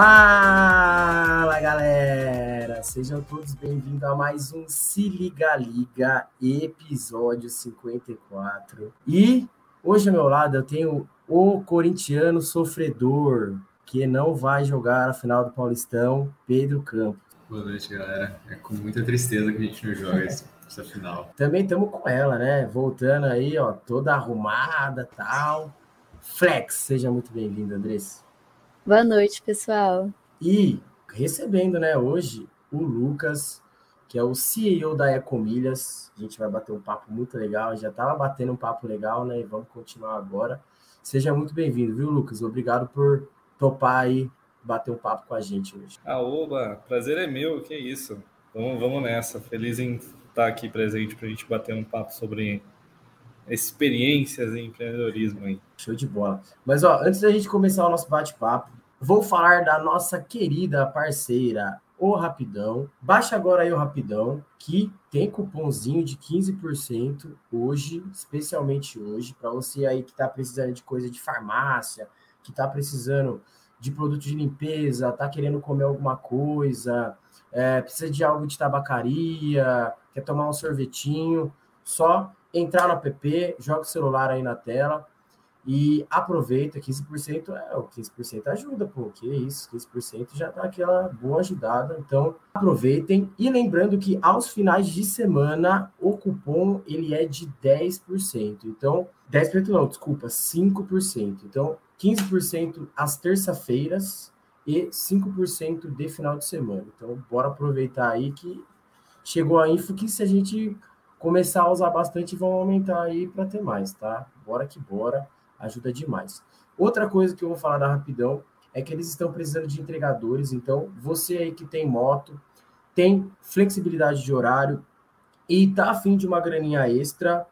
Fala galera! Sejam todos bem-vindos a mais um Se Liga Liga, episódio 54. E hoje ao meu lado eu tenho o corintiano sofredor, que não vai jogar a final do Paulistão, Pedro Campos. Boa noite, galera. É com muita tristeza que a gente não joga essa final. Também estamos com ela, né? Voltando aí, ó, toda arrumada tal. Flex, seja muito bem-vindo, Andressa. Boa noite, pessoal. E recebendo, né, hoje o Lucas, que é o CEO da Ecomilhas. A gente vai bater um papo muito legal. Já estava batendo um papo legal, né? E vamos continuar agora. Seja muito bem-vindo, viu, Lucas? Obrigado por topar aí, bater um papo com a gente hoje. Ah, oba, prazer é meu, que isso. Vamos, vamos nessa. Feliz em estar aqui presente para a gente bater um papo sobre experiências em empreendedorismo aí. Show de bola. Mas ó, antes da gente começar o nosso bate-papo, vou falar da nossa querida parceira, o Rapidão. Baixa agora aí o Rapidão, que tem cupomzinho de 15% hoje, especialmente hoje, para você aí que está precisando de coisa de farmácia, que está precisando de produto de limpeza, está querendo comer alguma coisa, é, precisa de algo de tabacaria, quer tomar um sorvetinho, só entrar no app, joga o celular aí na tela e aproveita, 15% é, o 15% ajuda, pô, que isso, 15% já dá aquela boa ajudada, então aproveitem, e lembrando que aos finais de semana, o cupom, ele é de 10%, então, 10% não, desculpa, 5%, então, 15% às terça-feiras e 5% de final de semana, então, bora aproveitar aí que chegou a info que se a gente começar a usar bastante, vão aumentar aí para ter mais, tá? Bora que bora, ajuda demais. Outra coisa que eu vou falar da rapidão é que eles estão precisando de entregadores, então você aí que tem moto, tem flexibilidade de horário e tá afim de uma graninha extra,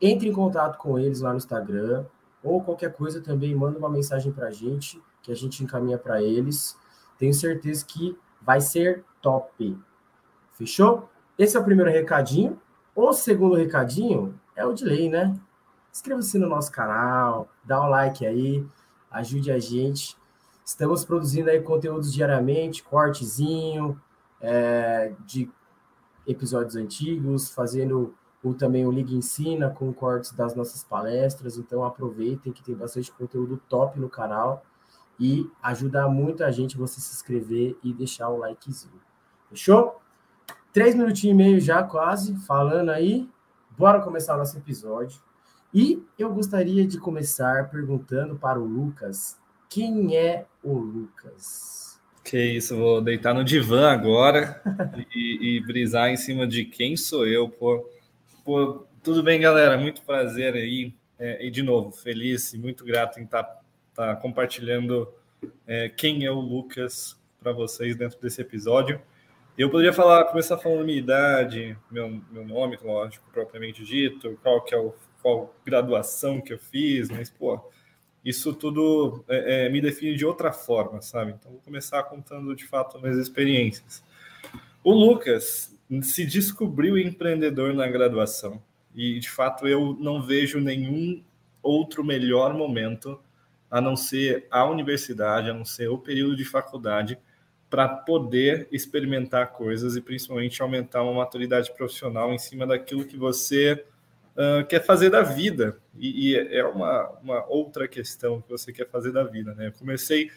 entre em contato com eles lá no Instagram ou qualquer coisa também manda uma mensagem para a gente que a gente encaminha para eles. Tenho certeza que vai ser top. Fechou? Esse é o primeiro recadinho. O segundo recadinho é o de lei, né? Inscreva-se no nosso canal, dá um like aí, ajude a gente. Estamos produzindo aí conteúdos diariamente, cortezinho é, de episódios antigos, fazendo o, também o Liga Ensina com cortes das nossas palestras. Então aproveitem que tem bastante conteúdo top no canal e ajuda muito a gente você se inscrever e deixar o likezinho. Fechou? Três minutinhos e meio já, quase, falando aí. Bora começar o nosso episódio. E eu gostaria de começar perguntando para o Lucas quem é o Lucas? Que isso, vou deitar no divã agora e, e, brisar em cima de quem sou eu, pô. pô tudo bem, galera? Muito prazer aí. É, e de novo, feliz e muito grato em estar tá, tá compartilhando é, quem é o Lucas para vocês dentro desse episódio. Eu poderia falar, começar falando minha idade, meu, meu nome, lógico, propriamente dito, qual que é o qual graduação que eu fiz, mas pô, isso tudo é, é, me define de outra forma, sabe? Então vou começar contando de fato minhas experiências. O Lucas se descobriu empreendedor na graduação e de fato eu não vejo nenhum outro melhor momento a não ser a universidade, a não ser o período de faculdade para poder experimentar coisas e principalmente aumentar uma maturidade profissional em cima daquilo que você uh, quer fazer da vida. E, e, é uma, uma outra questão que você quer fazer da vida. Né? Eu comecei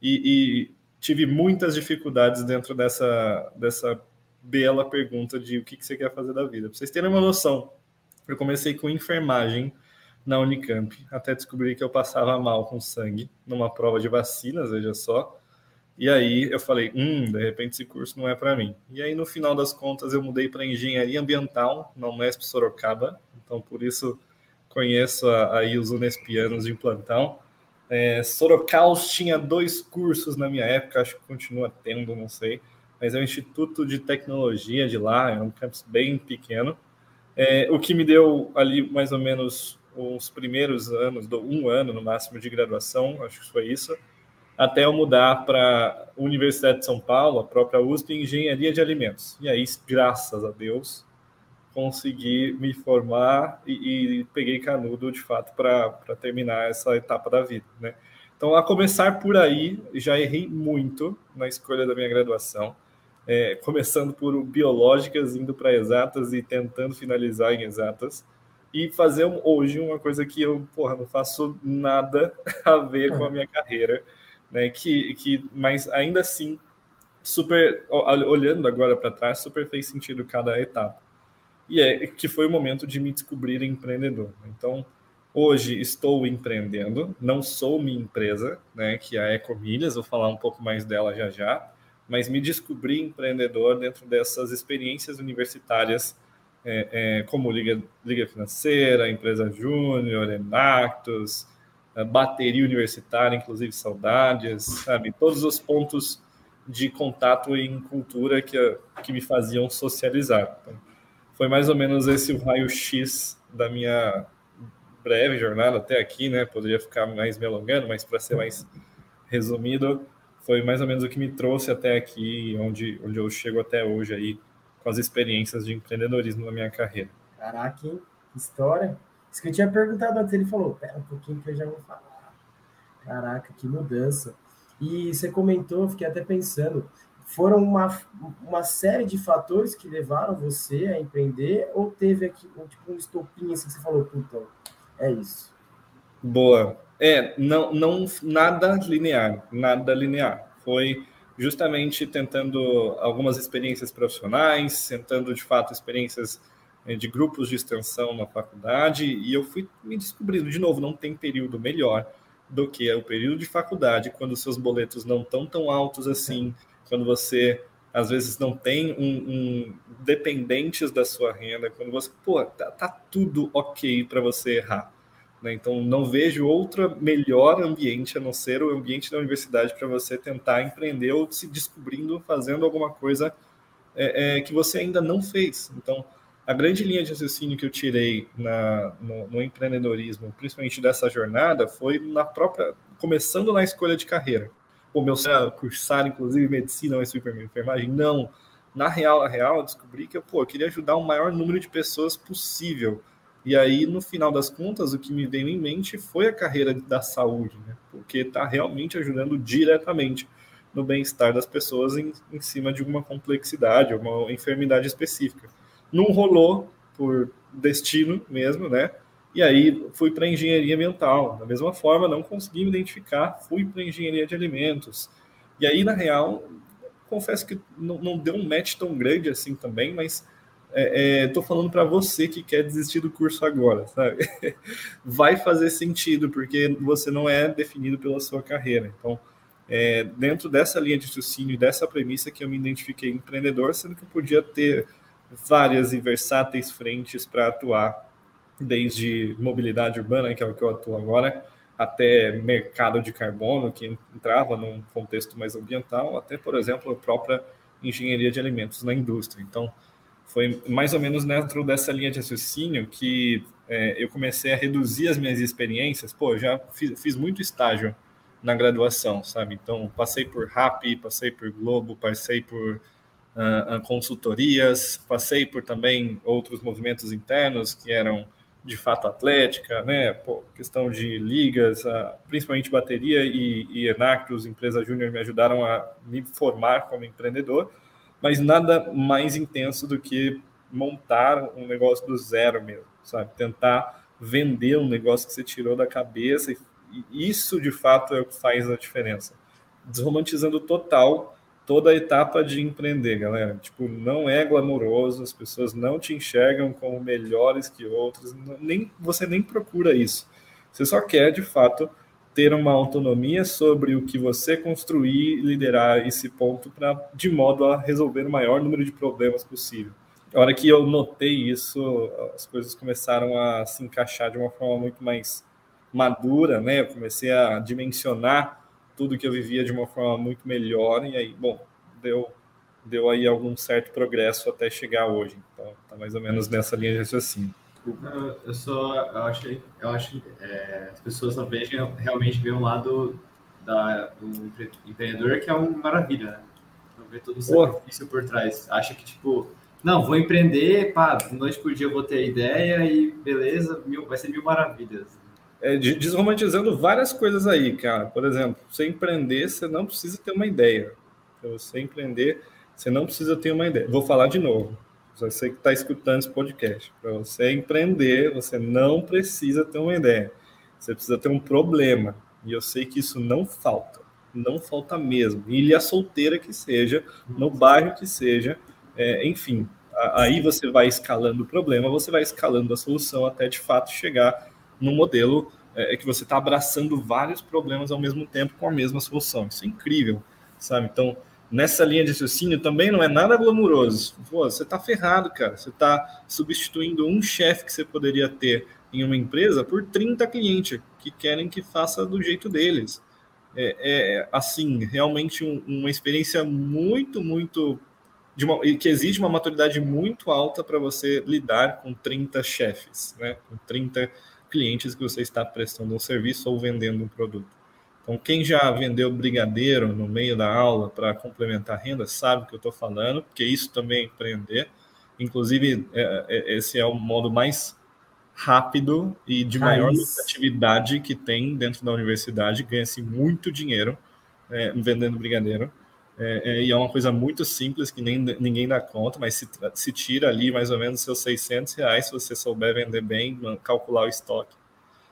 e, e tive muitas dificuldades dentro dessa, dessa bela pergunta de o que, que você quer fazer da vida. Para vocês terem uma noção, eu comecei com enfermagem na Unicamp, até descobrir que eu passava mal com sangue numa prova de vacinas, veja só. E aí eu falei, hum, de repente esse curso não é para mim. E aí no final das contas eu mudei para engenharia ambiental na Unesp Sorocaba. Então por isso conheço aí os unespianos de plantão. É, Sorocaus tinha dois cursos na minha época, acho que continua tendo, não sei. Mas é um instituto de tecnologia de lá, é um campus bem pequeno. É, o que me deu ali mais ou menos os primeiros anos, um ano no máximo de graduação, acho que foi isso até eu mudar para a Universidade de São Paulo, a própria USP, em Engenharia de Alimentos. E aí, graças a Deus, consegui me formar e, e peguei canudo, de fato, para terminar essa etapa da vida, né? Então, a começar por aí, já errei muito na escolha da minha graduação, é, começando por biológicas, indo para exatas e tentando finalizar em exatas, e fazer hoje uma coisa que eu, porra, não faço nada a ver com a minha carreira, né? Que, que, mas ainda assim, super, olhando agora para trás, super fez sentido cada etapa. E é que foi o momento de me descobrir empreendedor. Então, Hoje estou empreendendo, não sou minha empresa, né, que é a Ecomilhas, vou falar um pouco mais dela já já, mas me descobri empreendedor dentro dessas experiências universitárias, é, é, como Liga, Liga Financeira, Empresa Júnior, Enactus, bateria universitária, inclusive saudades, sabe? Todos os pontos de contato em cultura que, que me faziam socializar. Então, foi mais ou menos esse o raio-x da minha breve jornada até aqui, né? Poderia ficar mais me alongando, mas para ser mais resumido, foi mais ou menos o que me trouxe até aqui, onde, onde eu chego até hoje aí, com as experiências de empreendedorismo na minha carreira. Caraca, hein? história. Isso que eu tinha perguntado antes, ele falou, pera um pouquinho que eu já vou falar. Caraca, que mudança. E você comentou, fiquei até pensando, foram uma, uma série de fatores que levaram você a empreender ou teve aqui um, tipo, um estopinho assim que você falou, puta, é isso. Boa. É, não, não nada linear, nada linear. Foi justamente tentando algumas experiências profissionais, tentando de fato experiências de grupos de extensão na faculdade, e eu fui me descobrindo, de novo, não tem período melhor do que o período de faculdade, quando seus boletos não estão tão altos assim, quando você às vezes não tem um, um dependentes da sua renda, quando você, pô, tá, tá tudo ok para você errar. Né? Então, não vejo outro melhor ambiente a não ser o ambiente da universidade para você tentar empreender ou se descobrindo, fazendo alguma coisa é, é, que você ainda não fez. Então, a grande linha de raciocínio que eu tirei na, no, no, empreendedorismo, principalmente dessa jornada, foi na própria, começando na escolha de carreira pô, meu sonho cursar, inclusive, medicina ou enfermagem. Não. Na real, a real, eu descobri que pô, eu queria ajudar o maior número de pessoas possível. E aí, no final das contas, o que me veio em mente foi a carreira da saúde, né? Porque está realmente ajudando diretamente no bem-estar das pessoas em, em cima de uma complexidade, uma enfermidade específica. Não rolou por destino mesmo, né? E aí fui para engenharia ambiental. Da mesma forma, não consegui me identificar, fui para engenharia de alimentos. E aí, na real, confesso que não, não deu um match tão grande assim também, mas estou é, é, falando para você que quer desistir do curso agora, sabe? Vai fazer sentido, porque você não é definido pela sua carreira. Então, é, dentro dessa linha de raciocínio e dessa premissa que eu me identifiquei empreendedor, sendo que eu podia ter várias e versáteis frentes para atuar desde mobilidade urbana, que é o que eu atuo agora, até mercado de carbono, que entrava num contexto mais ambiental, até, por exemplo, a própria engenharia de alimentos na indústria. Então, foi mais ou menos dentro dessa linha de raciocínio que é, eu comecei a reduzir as minhas experiências. Pô, já fiz, fiz muito estágio na graduação, sabe? Então, passei por RAP, passei por Globo, passei por uh, consultorias, passei por também outros movimentos internos que eram de fato atlética, né? Pô, questão de ligas, principalmente bateria e, e Enactus, empresa júnior, me ajudaram a me formar como empreendedor, mas nada mais intenso do que montar um negócio do zero mesmo, sabe? Tentar vender um negócio que você tirou da cabeça e isso de fato é o que faz a diferença. Desromantizando total toda a etapa de empreender, galera. Tipo, não é glamouroso, as pessoas não te enxergam como melhores que outros, nem você nem procura isso. Você só quer, de fato, ter uma autonomia sobre o que você construir liderar esse ponto para de modo a resolver o maior número de problemas possível. A hora que eu notei isso, as coisas começaram a se encaixar de uma forma muito mais madura, né? Eu comecei a dimensionar tudo que eu vivia de uma forma muito melhor e aí, bom, deu deu aí algum certo progresso até chegar hoje. Então, tá mais ou menos nessa linha de raciocínio. Eu, eu só eu acho eu acho é, as pessoas só vejam realmente ver um lado da, do empreendedor que é uma maravilha, né? Não ver todo o sacrifício por trás. Acha que tipo não, vou empreender, pá, noite por dia eu vou ter ideia e beleza, mil, vai ser mil maravilhas. É, desromantizando várias coisas aí, cara. Por exemplo, você empreender, você não precisa ter uma ideia. Para você empreender, você não precisa ter uma ideia. Vou falar de novo. Você que está escutando esse podcast. Para você empreender, você não precisa ter uma ideia. Você precisa ter um problema. E eu sei que isso não falta. Não falta mesmo. Ilha solteira que seja, no bairro que seja, é, enfim. Aí você vai escalando o problema, você vai escalando a solução até de fato chegar num modelo é, que você está abraçando vários problemas ao mesmo tempo com a mesma solução. Isso é incrível, sabe? Então, nessa linha de raciocínio também não é nada glamuroso. Pô, você está ferrado, cara. Você está substituindo um chefe que você poderia ter em uma empresa por 30 clientes que querem que faça do jeito deles. É, é assim, realmente um, uma experiência muito, muito. De uma, que exige uma maturidade muito alta para você lidar com 30 chefes, né? com 30 clientes que você está prestando um serviço ou vendendo um produto. Então, quem já vendeu brigadeiro no meio da aula para complementar a renda sabe o que eu estou falando, porque isso também é empreender. Inclusive, é, é, esse é o modo mais rápido e de maior lucratividade que tem dentro da universidade, ganha-se muito dinheiro é, vendendo brigadeiro. É, é, e é uma coisa muito simples que nem, ninguém dá conta, mas se, se tira ali mais ou menos seus 600 reais se você souber vender bem, calcular o estoque.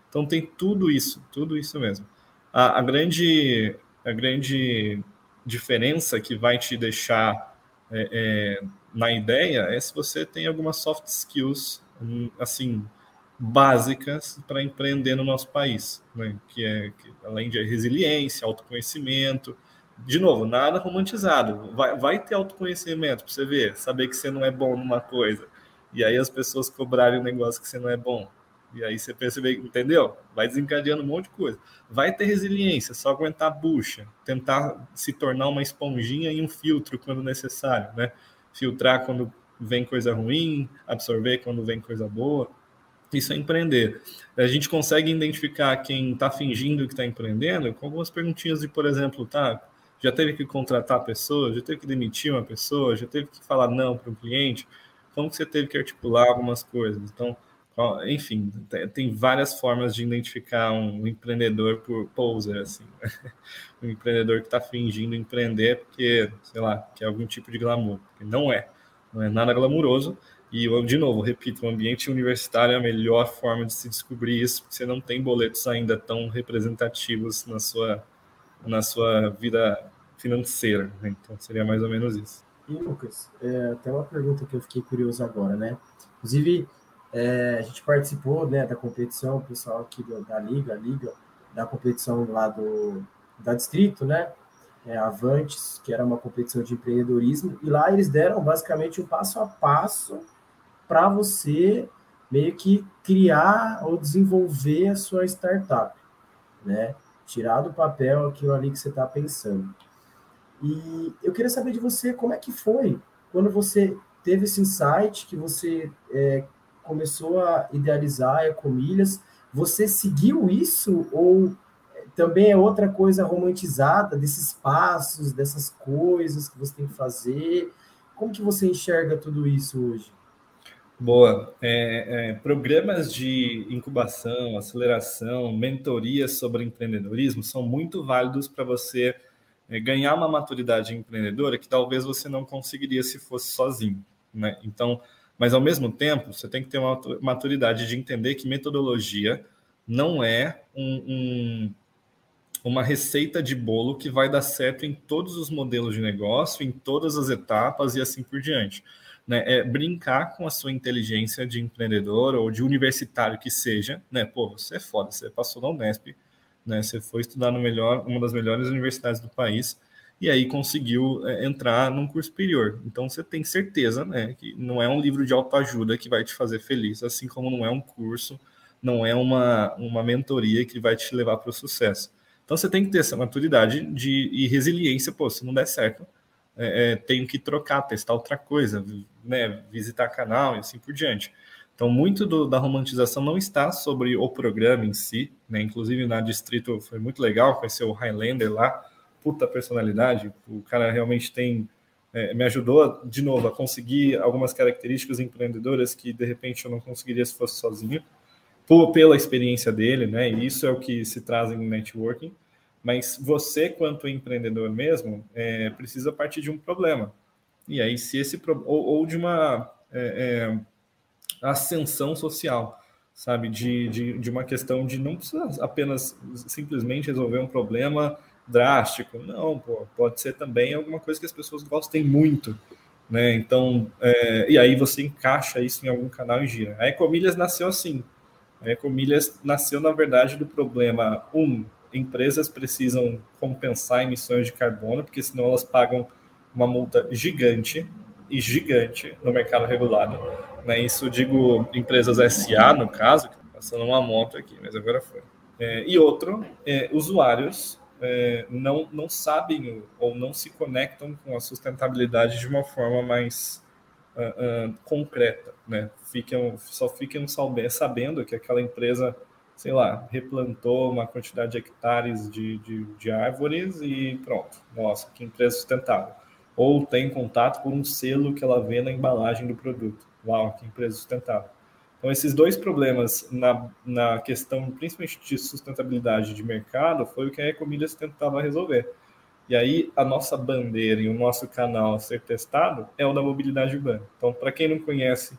Então tem tudo isso, tudo isso mesmo. A, a grande, a grande diferença que vai te deixar é, é na ideia é se você tem algumas soft skills, hum, assim, básicas para empreender no nosso país, né? que é que, além de resiliência, autoconhecimento. De novo, nada romantizado. Vai, vai ter autoconhecimento para você ver, saber que você não é bom numa coisa. E aí as pessoas cobrarem um negócio que você não é bom. E aí você percebe, entendeu? Vai desencadeando um monte de coisa. Vai ter resiliência, só aguentar a bucha, tentar se tornar uma esponjinha e um filtro quando necessário, né? Filtrar quando vem coisa ruim, absorver quando vem coisa boa. Isso é empreender. A gente consegue identificar quem está fingindo que está empreendendo com algumas perguntinhas de, por exemplo, tá, já teve que contratar a pessoa, já teve que demitir uma pessoa, já teve que falar não para um cliente, como que você teve que articular algumas coisas. Então, enfim, tem várias formas de identificar um empreendedor por poser, assim. um empreendedor que está fingindo empreender porque, sei lá, que algum tipo de glamour. Porque não é. Não é nada glamuroso. E, de novo, repito, o ambiente universitário é a melhor forma de se descobrir isso, porque você não tem boletos ainda tão representativos na sua, na sua vida financeira. Né? Então, seria mais ou menos isso. E, Lucas, é, até uma pergunta que eu fiquei curioso agora, né? Inclusive, é, a gente participou né, da competição, o pessoal aqui do, da Liga, Liga, da competição lá do da Distrito, né? É, Avantes, que era uma competição de empreendedorismo, e lá eles deram basicamente o um passo a passo para você meio que criar ou desenvolver a sua startup, né? Tirar do papel aquilo ali que você está pensando. E eu queria saber de você como é que foi quando você teve esse insight, que você é, começou a idealizar a Ecomilhas. Você seguiu isso ou também é outra coisa romantizada desses passos, dessas coisas que você tem que fazer? Como que você enxerga tudo isso hoje? Boa. É, é, programas de incubação, aceleração, mentorias sobre empreendedorismo são muito válidos para você é, ganhar uma maturidade empreendedora que talvez você não conseguiria se fosse sozinho. Né? Então, mas ao mesmo tempo, você tem que ter uma maturidade de entender que metodologia não é um, um, uma receita de bolo que vai dar certo em todos os modelos de negócio, em todas as etapas e assim por diante né, é brincar com a sua inteligência de empreendedor ou de universitário que seja, né? Pô, você é foda, você passou na Unesp, né? Você foi estudar no melhor, uma das melhores universidades do país e aí conseguiu é, entrar num curso superior. Então você tem certeza, né, que não é um livro de autoajuda que vai te fazer feliz, assim como não é um curso, não é uma, uma mentoria que vai te levar para o sucesso. Então você tem que ter essa maturidade de, e resiliência, pô, se não der certo, é, é, tenho que trocar, testar outra coisa, né, visitar canal e assim por diante. Então, muito do, da romantização não está sobre o programa em si, né? Inclusive na Distrito foi muito legal conhecer o Highlander lá, puta personalidade. O cara realmente tem é, me ajudou de novo a conseguir algumas características empreendedoras que de repente eu não conseguiria se fosse sozinho. por, pela experiência dele, né? E isso é o que se traz em networking. Mas você, quanto empreendedor mesmo, é, precisa partir de um problema. E aí, se esse ou, ou de uma é, é, ascensão social, sabe? De, de, de uma questão de não precisa apenas simplesmente resolver um problema drástico. Não, pô, pode ser também alguma coisa que as pessoas gostem muito. Né? Então, é, e aí você encaixa isso em algum canal e gira. A Ecomilhas nasceu assim. A Ecomilhas nasceu, na verdade, do problema, um, empresas precisam compensar emissões de carbono, porque senão elas pagam uma multa gigante e gigante no mercado regulado. Né? Isso digo empresas SA, no caso, está passando uma moto aqui, mas agora foi. É, e outro, é, usuários é, não, não sabem ou não se conectam com a sustentabilidade de uma forma mais uh, uh, concreta. Né? Ficam, só ficam sabendo que aquela empresa sei lá, replantou uma quantidade de hectares de, de, de, árvores e pronto. Nossa, que empresa sustentável. Ou tem contato com um selo que ela vê na embalagem do produto. Uau, que empresa sustentável. Então, esses dois problemas na, na questão, principalmente de sustentabilidade de mercado, foi o que a Ecomilhas tentava resolver. E aí, a nossa bandeira e o nosso canal a ser testado é o da mobilidade urbana. Então, para quem não conhece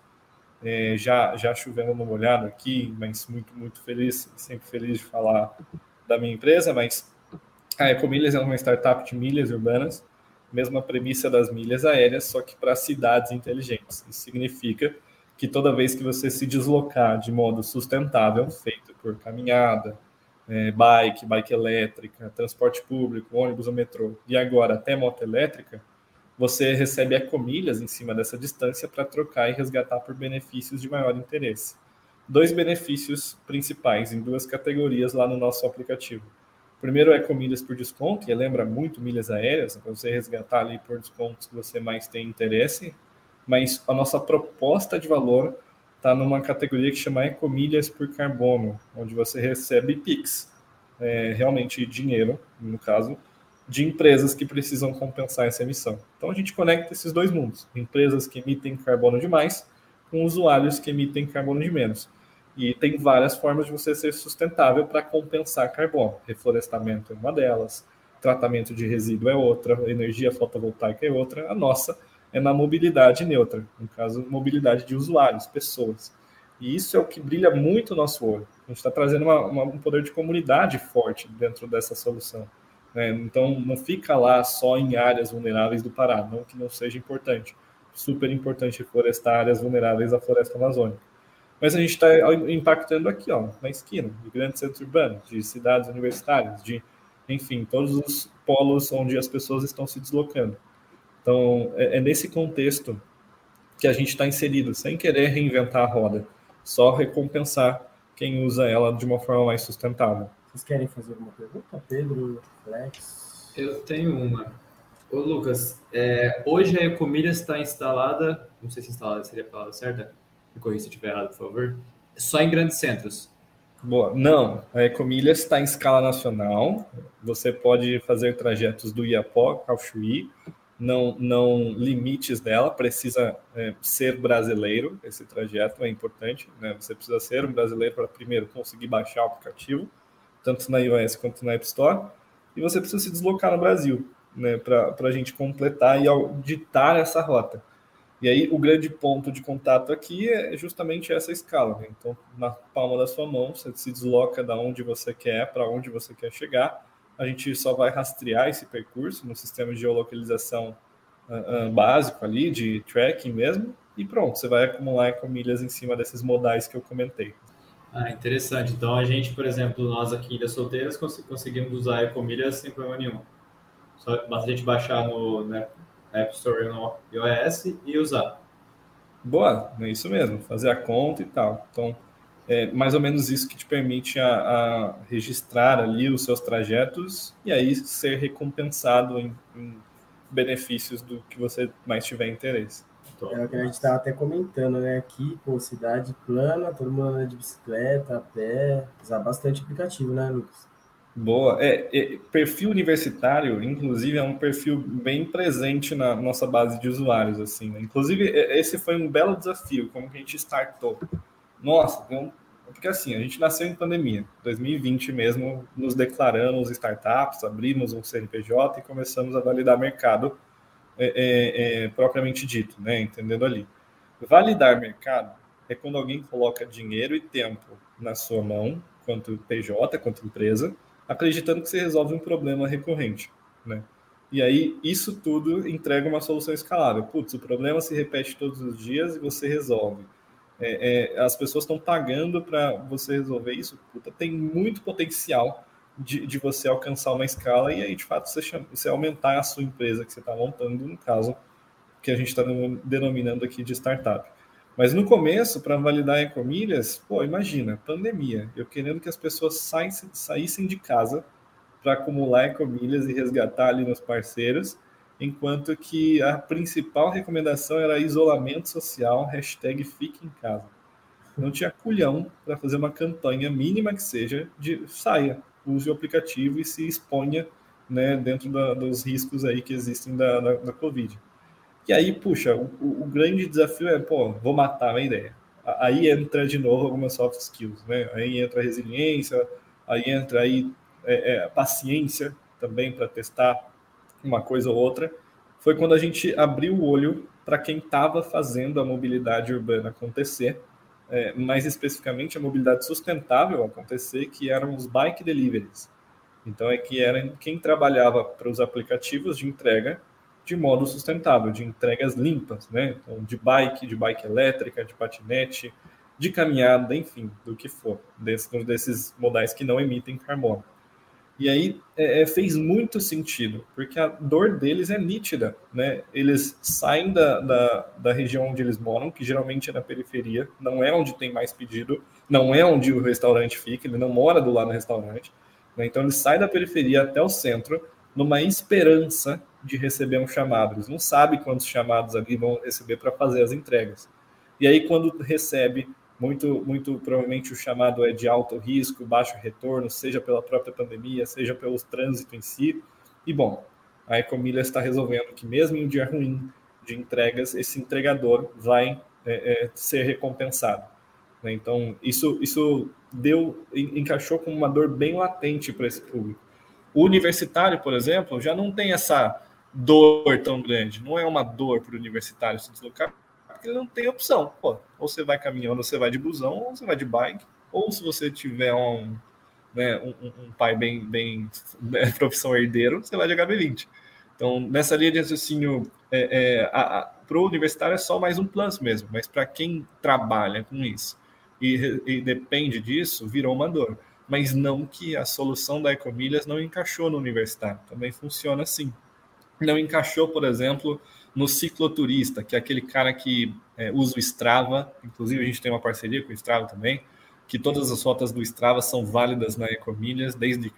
é, já, já chovendo uma olhada aqui, mas muito, muito feliz, sempre feliz de falar da minha empresa, mas a Ecomilhas é uma startup de milhas urbanas, mesma premissa das milhas aéreas, só que para cidades inteligentes. Isso significa que toda vez que você se deslocar de modo sustentável, feito por caminhada, é, bike, bike elétrica, transporte público, ônibus ou metrô, e agora até moto elétrica, você recebe ecomilhas em cima dessa distância para trocar e resgatar por benefícios de maior interesse. Dois benefícios principais em duas categorias lá no nosso aplicativo. Primeiro, ecomilhas por desconto, que lembra muito milhas aéreas, para você resgatar ali por descontos que você mais tem interesse, mas a nossa proposta de valor está numa categoria que chama ecomilhas por carbono, onde você recebe PIX, é, realmente dinheiro, no caso, de empresas que precisam compensar essa emissão. Então a gente conecta esses dois mundos: empresas que emitem carbono demais com usuários que emitem carbono de menos. E tem várias formas de você ser sustentável para compensar carbono. Reflorestamento é uma delas, tratamento de resíduo é outra, energia fotovoltaica é outra. A nossa é na mobilidade neutra, no caso, mobilidade de usuários, pessoas. E isso é o que brilha muito o nosso olho. A gente está trazendo uma, uma, um poder de comunidade forte dentro dessa solução. Né? Então, não fica lá só em áreas vulneráveis do Pará, não que não seja importante. Super importante florestar áreas vulneráveis à floresta amazônica. Mas a gente está impactando aqui, ó, na esquina, de grandes centros urbanos, de cidades universitárias, de, enfim, todos os polos onde as pessoas estão se deslocando. Então, é, é nesse contexto que a gente está inserido, sem querer reinventar a roda, só recompensar quem usa ela de uma forma mais sustentável. Vocês querem fazer alguma pergunta? Pedro, Flex? Eu tenho uma. Ô, Lucas, é, hoje a Ecomilhas está instalada, não sei se instalada seria a palavra certa, me corrija se estiver errado, por favor, só em grandes centros. Boa. Não, a Ecomilhas está em escala nacional. Você pode fazer trajetos do Iapó ao Chuí. Não, não limites dela, precisa é, ser brasileiro. Esse trajeto é importante. Né? Você precisa ser um brasileiro para primeiro conseguir baixar o aplicativo tanto na iOS quanto na App Store, e você precisa se deslocar no Brasil, né, para a gente completar e auditar essa rota. E aí o grande ponto de contato aqui é justamente essa escala. Né? Então, na palma da sua mão, você se desloca da onde você quer para onde você quer chegar. A gente só vai rastrear esse percurso no sistema de geolocalização uh, uh, básico ali, de tracking mesmo, e pronto, você vai acumular com milhas em cima desses modais que eu comentei. Ah, interessante. Então a gente, por exemplo, nós aqui das solteiras cons conseguimos usar Ecomilhas sem problema nenhum. Só basta a gente baixar no né, App Store no iOS e usar. Boa, é isso mesmo, fazer a conta e tal. Então, é mais ou menos isso que te permite a, a registrar ali os seus trajetos e aí ser recompensado em, em benefícios do que você mais tiver interesse. É o que a gente estava até comentando, né? Aqui, pô, cidade plana, todo mundo anda de bicicleta, a pé, usar bastante aplicativo, né, Lucas? Boa. É, é, perfil universitário, inclusive, é um perfil bem presente na nossa base de usuários, assim. Né? Inclusive, esse foi um belo desafio, como que a gente startou. Nossa, porque assim, a gente nasceu em pandemia, 2020 mesmo, nos declaramos startups, abrimos um CNPJ e começamos a validar mercado é, é, é, propriamente dito, né? Entendendo ali. Validar mercado é quando alguém coloca dinheiro e tempo na sua mão, quanto PJ, quanto empresa, acreditando que você resolve um problema recorrente, né? E aí, isso tudo entrega uma solução escalável. Putz, o problema se repete todos os dias e você resolve. É, é, as pessoas estão pagando para você resolver isso. Puta, tem muito potencial de, de, você alcançar uma escala e aí, de fato, você, você aumentar a sua empresa que você está montando, no caso que a gente está denominando aqui de startup. Mas no começo, para validar ecomilhas, pô, imagina, pandemia, eu querendo que as pessoas saíssem, saíssem de casa para acumular ecomilhas e resgatar ali nos parceiros, enquanto que a principal recomendação era isolamento social, hashtag fique em casa. Não tinha culhão para fazer uma campanha mínima que seja de saia, use o aplicativo e se exponha né, dentro da, dos riscos aí que existem da, da, da Covid. E aí, puxa, o, o, grande desafio é, pô, vou matar a ideia. Aí entra de novo algumas soft skills, né? Aí entra resiliência, aí entra aí é, é, paciência também para testar uma coisa ou outra. Foi quando a gente abriu o olho para quem estava fazendo a mobilidade urbana acontecer, é, mais especificamente a mobilidade sustentável acontecer, que eram os bike deliveries. Então é que era quem trabalhava para os aplicativos de entrega de modo sustentável, de entregas limpas, né? Então, de bike, de bike elétrica, de patinete, de caminhada, enfim, do que for, desses, desses modais que não emitem carbono. E aí é, é, fez muito sentido, porque a dor deles é nítida, né? Eles saem da, da, da, região onde eles moram, que geralmente é na periferia, não é onde tem mais pedido, não é onde o restaurante fica, ele não mora do lado do restaurante, né? Então ele sai da periferia até o centro, numa esperança de receber um chamado. Eles não sabem quantos chamados ali vão receber para fazer as entregas. E aí, quando recebe, muito, muito provavelmente o chamado é de alto risco, baixo retorno, seja pela própria pandemia, seja pelo trânsito em si. E bom, a Ecomilha está resolvendo que mesmo em um dia ruim de entregas, esse entregador vai é, é, ser recompensado. Né? Então, isso, isso deu, encaixou com uma dor bem latente para esse público. O universitário, por exemplo, já não tem essa dor tão grande. Não é uma dor para o universitário se deslocar, porque ele não tem opção. Pô, ou você vai caminhando, ou você vai de busão, ou você vai de bike, ou se você tiver um, né, um, um pai bem, bem né, profissão herdeiro, você vai de HB20. Então, nessa linha de raciocínio, é, é, para o universitário é só mais um plus mesmo, mas para quem trabalha com isso e, e depende disso, virou uma dor mas não que a solução da Ecomilhas não encaixou no universitário. Também funciona assim não encaixou, por exemplo, no cicloturista, que é aquele cara que é, usa o Strava, inclusive a gente tem uma parceria com o Strava também, que todas as rotas do Strava são válidas na Ecomilhas, desde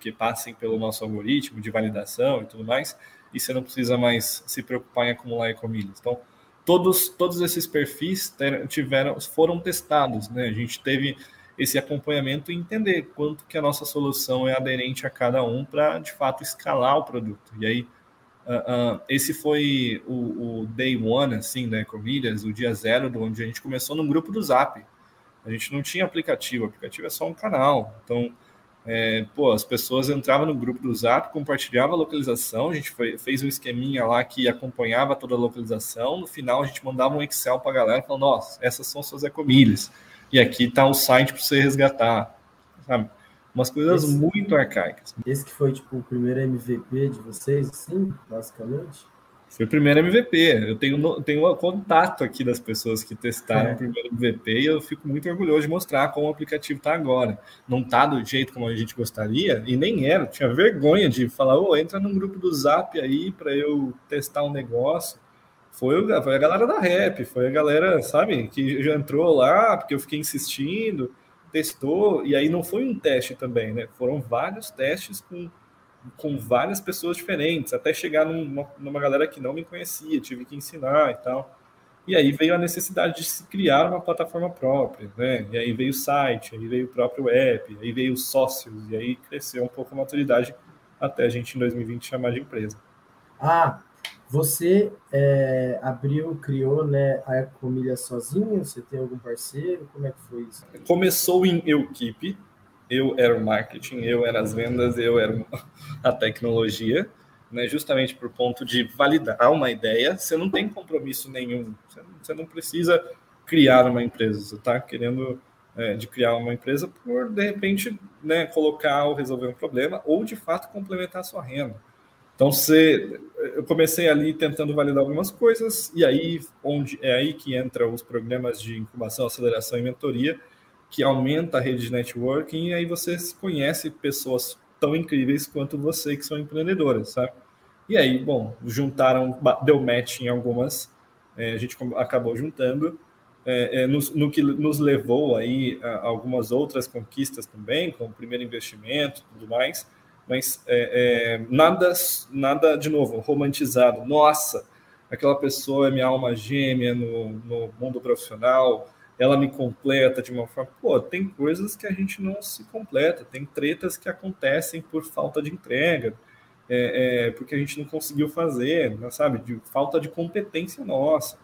que passem pelo nosso algoritmo de validação e tudo mais, e você não precisa mais se preocupar em acumular Ecomilhas. Então, todos, todos esses perfis tiveram, foram testados, né? A gente teve esse acompanhamento e entender quanto que a nossa solução é aderente a cada um para, de fato, escalar o produto. E aí, Uh, esse foi o, o, day one, assim, né, comilhas, o dia zero, onde a gente começou no grupo do Zap. A gente não tinha aplicativo, o aplicativo é só um canal. Então, é, pô, as pessoas entravam no grupo do Zap, compartilhavam a localização, a gente foi, fez um esqueminha lá que acompanhava toda a localização. No final, a gente mandava um Excel para a galera falando: nossa, essas são suas ecomilhas. E aqui está o site para você resgatar. Sabe? Umas coisas esse, muito arcaicas. Esse que foi, tipo, o primeiro MVP de vocês, sim, basicamente? Foi o primeiro MVP. Eu tenho, tenho contato aqui das pessoas que testaram é. o primeiro MVP e eu fico muito orgulhoso de mostrar como o aplicativo está agora. Não está do jeito como a gente gostaria, e nem era. Eu tinha vergonha de falar, ô, oh, entra num grupo do Zap aí para eu testar um negócio. Foi, foi a galera da Rap, foi a galera, sabe, que já entrou lá, porque eu fiquei insistindo testou, e aí não foi um teste também, né? Foram vários testes com, com várias pessoas diferentes, até chegar numa, numa galera que não me conhecia, tive que ensinar e tal. E aí veio a necessidade de se criar uma plataforma própria, né? E aí veio o site, aí veio o próprio app, aí veio os sócios, e aí cresceu um pouco a maturidade até a gente em 2020 chamar de empresa. Ah, Você é, abriu, criou né, a Ecomilha sozinho? Você tem algum parceiro? Como é que foi isso? Começou em equipe. Eu era o marketing, eu era as vendas, eu era a tecnologia, né, justamente por ponto de validar uma ideia. Você não tem compromisso nenhum, você não precisa criar uma empresa, você está querendo é, de criar uma empresa por, de repente, né, colocar ou resolver um problema ou, de fato, complementar a sua renda. Então, você, eu comecei ali tentando validar algumas coisas, e aí onde é aí que entra os programas de incubação, aceleração e mentoria, que aumenta a rede de networking, e aí você conhece pessoas tão incríveis quanto você que são empreendedoras, sabe? E aí, bom, juntaram, deu match em algumas, é, a gente acabou juntando, é, é, no, no, que nos levou aí a algumas outras conquistas também, como o primeiro investimento e tudo mais, mas é, é, nada, nada de novo romantizado. Nossa, aquela pessoa é minha alma gêmea no, no mundo profissional, ela me completa de uma forma. Pô, tem coisas que a gente não se completa, tem tretas que acontecem por falta de entrega, é, é, porque a gente não conseguiu fazer, né, sabe, de falta de competência nossa.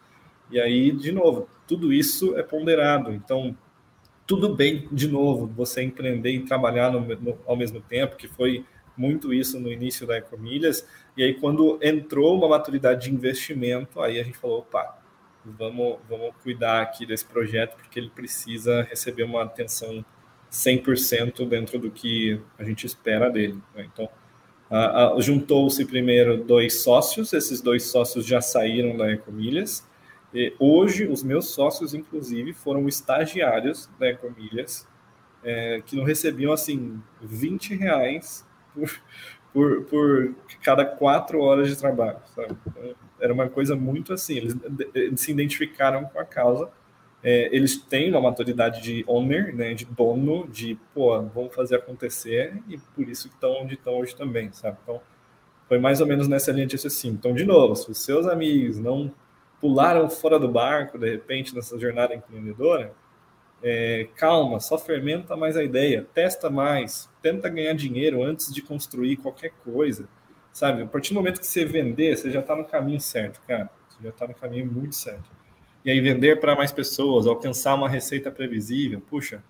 E aí, de novo, tudo isso é ponderado. Então, tudo bem, de novo, você empreender e trabalhar no, no, ao mesmo tempo, que foi muito isso no início da Ecomilhas. E aí, quando entrou uma maturidade de investimento, aí a gente falou: opa, vamos, vamos cuidar aqui desse projeto, porque ele precisa receber uma atenção 100% dentro do que a gente espera dele. Né? Então, juntou-se primeiro dois sócios, esses dois sócios já saíram da Ecomilhas. E hoje, os meus sócios, inclusive, foram estagiários da Ecomilhas, é, que não recebiam, assim, 20 reais por, por, por cada quatro horas de trabalho, sabe? Era uma coisa muito assim, eles, eles se identificaram com a causa, é, eles têm uma maturidade de owner, né, de dono, de, pô, vamos fazer acontecer, e por isso estão onde estão hoje também, sabe? Então, foi mais ou menos nessa linha de assim. Então, de novo, se os seus amigos não pularam fora do barco, de repente, nessa jornada empreendedora, é, calma, só fermenta mais a ideia, testa mais, tenta ganhar dinheiro antes de construir qualquer coisa, sabe? A partir do momento que você vender, você já está no caminho certo, cara. Você já está no caminho muito certo. E aí vender para mais pessoas, alcançar uma receita previsível, puxa,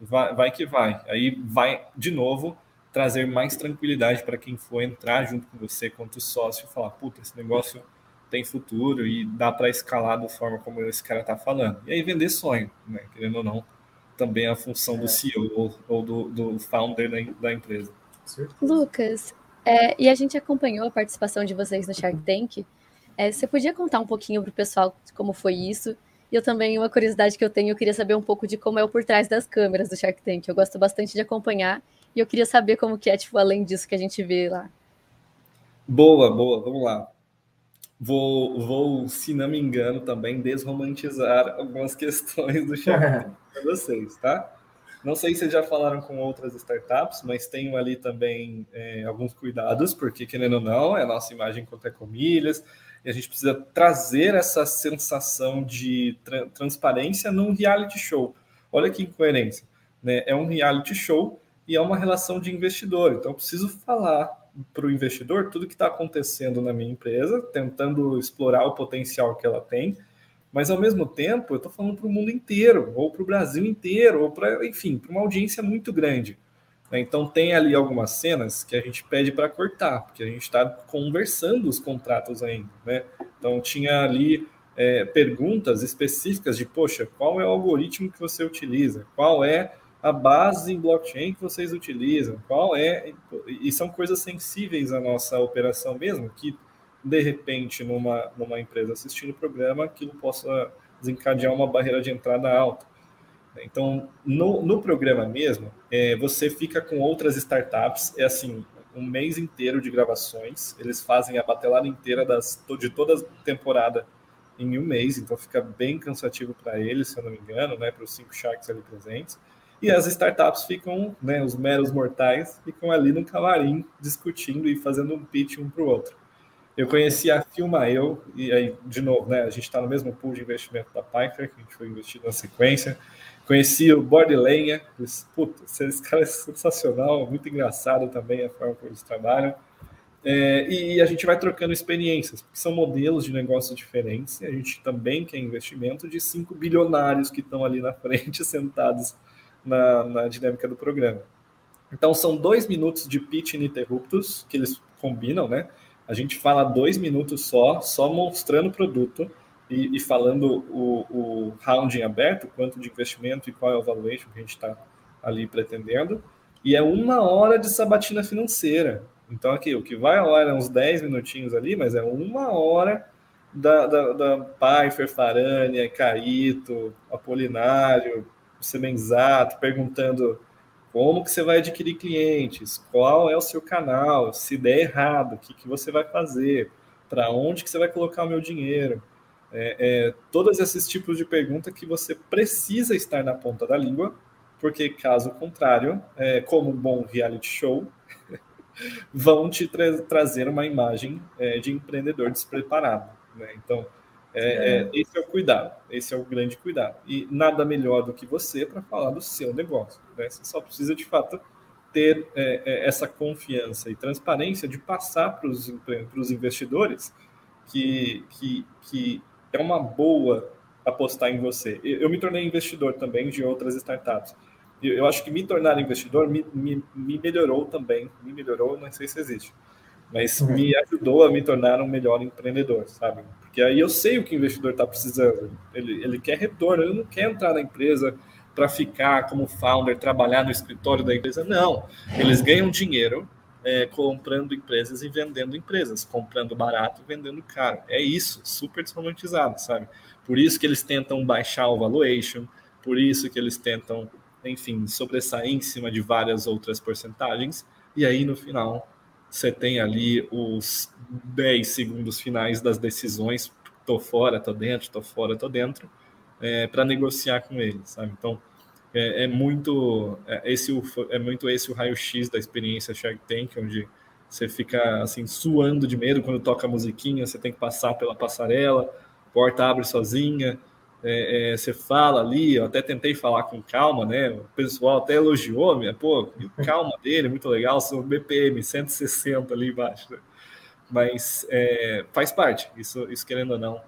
vai, vai que vai. Aí vai, de novo, trazer mais tranquilidade para quem for entrar junto com você, quanto sócio, falar, puta, esse negócio tem futuro e dá para escalar da forma como esse cara está falando. E aí vender sonho, né? querendo ou não, também é a função do CEO ou, ou do, do, founder da, da empresa. Lucas, é, e a gente acompanhou a participação de vocês no Shark Tank. É, você podia contar um pouquinho para o pessoal como foi isso? E eu também, uma curiosidade que eu tenho, eu queria saber um pouco de como é o por trás das câmeras do Shark Tank. Eu gosto bastante de acompanhar e eu queria saber como que é, tipo, além disso que a gente vê lá. Boa, boa, vamos lá vou, vou, se não me engano, também desromantizar algumas questões do Shark para vocês, tá? Não sei se já falaram com outras startups, mas tenho ali também é, alguns cuidados, porque, querendo ou não, é a nossa imagem contra comilhas, e a gente precisa trazer essa sensação de tra transparência num reality show. Olha que incoerência. Né? É um reality show e é uma relação de investidor, então eu preciso falar para o investidor tudo que está acontecendo na minha empresa, tentando explorar o potencial que ela tem, mas ao mesmo tempo eu estou falando para o mundo inteiro, ou para o Brasil inteiro, ou para, enfim, para uma audiência muito grande. Né? Então tem ali algumas cenas que a gente pede para cortar, porque a gente está conversando os contratos ainda. Né? Então tinha ali é, perguntas específicas de, poxa, qual é o algoritmo que você utiliza? Qual é a base em blockchain que vocês utilizam, qual é, e são coisas sensíveis à nossa operação mesmo, que de repente numa, numa empresa assistindo o programa, aquilo possa desencadear uma barreira de entrada alta. Então, no, no programa mesmo, é, você fica com outras startups, é assim, um mês inteiro de gravações, eles fazem a batelada inteira das, de toda a temporada em um mês, então fica bem cansativo para eles, se eu não me engano, né, para os cinco Sharks ali presentes. E as startups ficam, né, os meros mortais, ficam ali no camarim discutindo e fazendo um pitch um para o outro. Eu conheci a Filma Eu, e aí, de novo, né, a gente está no mesmo pool de investimento da Piper, que a gente foi investido na sequência. Conheci o Bordelenha, puta, esse cara é sensacional, muito engraçado também a forma como eles trabalham. É, e a gente vai trocando experiências, porque são modelos de negócio diferentes, e a gente também quer investimento de cinco bilionários que estão ali na frente, sentados na, na dinâmica do programa. Então, são dois minutos de pitch ininterruptos, que eles combinam, né? A gente fala dois minutos só, só mostrando o produto e, e falando o, o round em aberto, quanto de investimento e qual é o valuation que a gente está ali pretendendo. E é uma hora de sabatina financeira. Então, aqui, o que vai a hora é uns 10 minutinhos ali, mas é uma hora da, da, da Pfeiffer, Farânia, Caíto, Apolinário, Semenzato, perguntando como que você vai adquirir clientes, qual é o seu canal, se der errado, o que, que você vai fazer, para onde que você vai colocar o meu dinheiro. É, é, todos esses tipos de pergunta que você precisa estar na ponta da língua, porque caso contrário, é, como um bom reality show, vão te tra trazer uma imagem é, de empreendedor despreparado. Né? Então, é, é, esse é o cuidado, esse é o grande cuidado. E nada melhor do que você para falar do seu negócio. Né? Você só precisa, de fato, ter é, é, essa confiança e transparência de passar para os investidores que, que, que é uma boa apostar em você. Eu me tornei investidor também de outras startups. Eu acho que me tornar investidor me, me, me melhorou também, me melhorou, não sei se existe, mas uhum. me ajudou a me tornar um melhor empreendedor, sabe? Porque aí eu sei o que o investidor está precisando. Ele, ele quer retorno, ele não quer entrar na empresa para ficar como founder, trabalhar no escritório da empresa. Não, eles ganham dinheiro é, comprando empresas e vendendo empresas, comprando barato e vendendo caro. É isso, super desromantizado, sabe? Por isso que eles tentam baixar o valuation, por isso que eles tentam, enfim, sobressair em cima de várias outras porcentagens, e aí no final você tem ali os 10 segundos finais das decisões, tô fora, tô dentro, tô fora, tô dentro, é, para negociar com eles, sabe? Então, é, é muito é, esse o, é muito esse o raio-x da experiência Shark Tank, onde você fica assim suando de medo quando toca a musiquinha, você tem que passar pela passarela, porta abre sozinha, é, é, você fala ali, eu até tentei falar com calma, né? O pessoal até elogiou, minha, pô, calma dele, muito legal, seu BPM 160 ali embaixo. Né? Mas é, faz parte, isso, isso querendo ou não,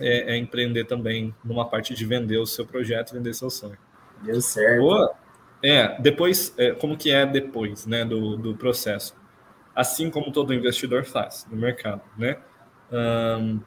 é, é, empreender também numa parte de vender o seu projeto, vender seu sonho. Deu certo. Boa. É, depois, é, como que é depois, né, do, do processo? Assim como todo investidor faz no mercado, né? Um,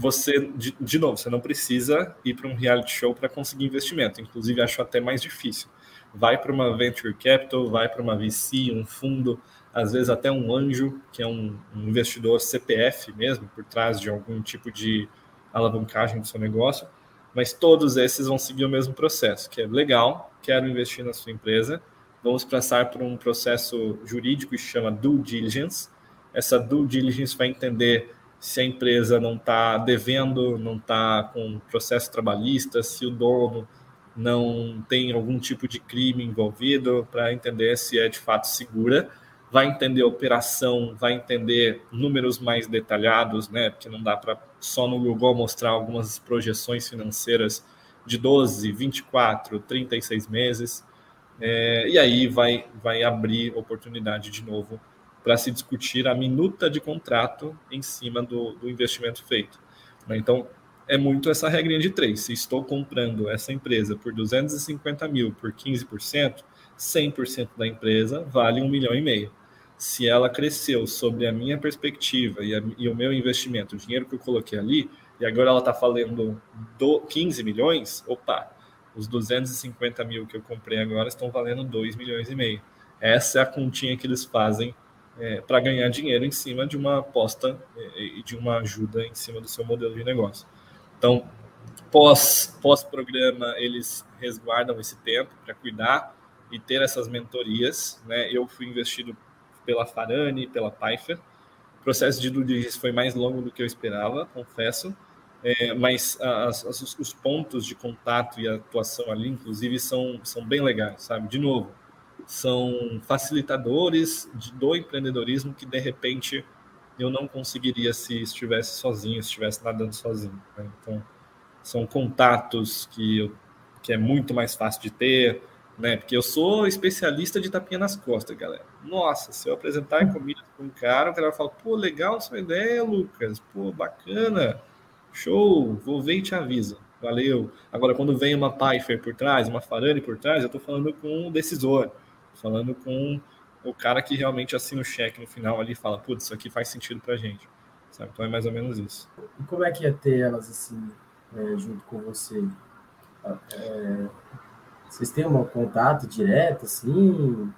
você, de, de, novo, você não precisa ir para um reality show para conseguir investimento. Inclusive, acho até mais difícil. Vai para uma venture capital, vai para uma VC, um fundo, às vezes até um anjo, que é um, um investidor CPF mesmo, por trás de algum tipo de alavancagem do seu negócio mas todos esses vão seguir o mesmo processo, que é legal, quero investir na sua empresa, vamos passar por um processo jurídico que chama due diligence. Essa due diligence vai entender se a empresa não está devendo, não está com processo trabalhista, se o dono não tem algum tipo de crime envolvido, para entender se é de fato segura vai entender a operação, vai entender números mais detalhados, né? Porque não dá para só no Google mostrar algumas projeções financeiras de 12, 24, 36 meses. É, e aí vai, vai abrir oportunidade de novo para se discutir a minuta de contrato em cima do, do investimento feito. Né? Então, é muito essa regrinha de três. Se estou comprando essa empresa por 250 mil por 15%, 100% da empresa vale um milhão e meio se ela cresceu sobre a minha perspectiva e, a, e, o meu investimento, o dinheiro que eu coloquei ali, e agora ela está falando do 15 milhões, opa, os 250 mil que eu comprei agora estão valendo 2 milhões e meio. Essa é a continha que eles fazem é, para ganhar dinheiro em cima de uma aposta é, e de uma ajuda em cima do seu modelo de negócio. Então, pós, pós-programa, eles resguardam esse tempo para cuidar e ter essas mentorias. Né? Eu fui investido pela Farani, pela Pfeiffer. O processo de diligence foi mais longo do que eu esperava, confesso, é, mas as, as, os pontos de contato e atuação ali, inclusive, são, são bem legais, sabe? De novo, são facilitadores do empreendedorismo que, de repente, eu não conseguiria se estivesse sozinho, se estivesse nadando sozinho. Né? Então, são contatos que, eu, que é muito mais fácil de ter, né? Porque eu sou especialista de tapinha nas costas, galera. Nossa, se eu apresentar comida com um cara, o cara vai falar, pô, legal sua ideia, Lucas, pô, bacana, show, vou ver e te aviso. Valeu. Agora, quando vem uma Pfeiffer por trás, uma Farane por trás, eu tô falando com o decisor, falando com o cara que realmente assina o cheque no final ali e fala, putz, isso aqui faz sentido pra gente. Sabe? Então é mais ou menos isso. E como é que ia ter elas assim, é, junto com você? É, vocês têm um contato direto, assim?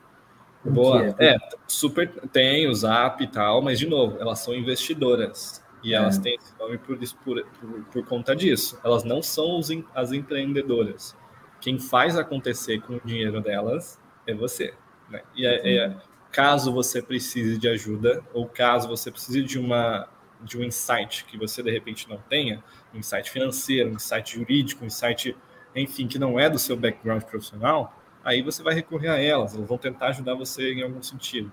Como Boa. É? é? super tem o Zap e tal, mas de novo, elas são investidoras. E é. elas têm esse nome por, por, por, por, conta disso. Elas não são os, as empreendedoras. Quem faz acontecer com o dinheiro delas é você. Né? E é, é, caso você precise de ajuda, ou caso você precise de uma de um insight que você de repente não tenha, um insight financeiro, um insight jurídico, um insight, enfim, que não é do seu background profissional, aí você vai recorrer a elas, elas vão tentar ajudar você em algum sentido.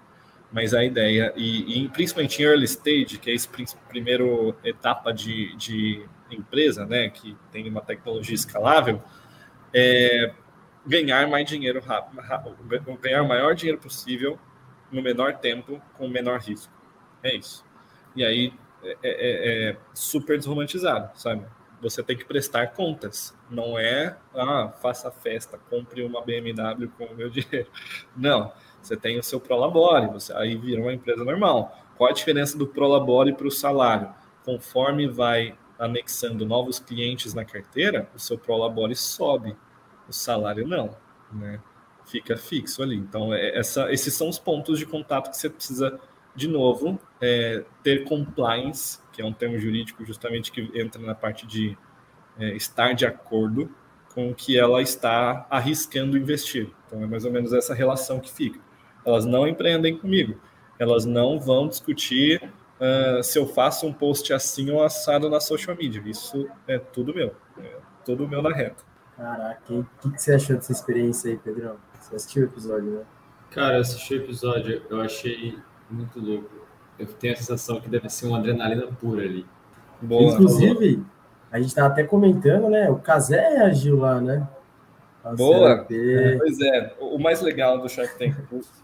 Mas a ideia, e, e principalmente em early stage, que é essa primeira etapa de, de empresa, né, que tem uma tecnologia escalável, é ganhar mais dinheiro rápido, ganhar o maior dinheiro possível no menor tempo, com o menor risco. É isso. E aí é, é, é, é super desromantizado, sabe? Você tem que prestar contas. Não é, ah, faça festa, compre uma BMW com o meu dinheiro. Não. Você tem o seu Prolabore, você aí vira uma empresa normal. Qual a diferença do Prolabore para o salário? Conforme vai anexando novos clientes na carteira, o seu Prolabore sobe o salário não, né? Fica fixo ali. Então, é, essa, esses são os pontos de contato que você precisa, de novo, é, ter compliance, que é um termo jurídico justamente que entra na parte de é, estar de acordo com o que ela está arriscando investir. Então, é mais ou menos essa relação que fica. Elas não empreendem comigo, elas não vão discutir uh, se eu faço um post assim ou assado na social media. Isso é tudo meu, é tudo meu na reta. Caraca, o que, que você achou dessa experiência aí, Pedrão? Você assistiu o episódio, né? Cara, eu assisti o episódio, eu achei muito louco. Eu tenho a sensação que deve ser uma adrenalina pura ali. Boa, Inclusive, a gente tava até comentando, né? O Casé reagiu lá, né? Boa. É, pois é, o mais legal do Shark Tank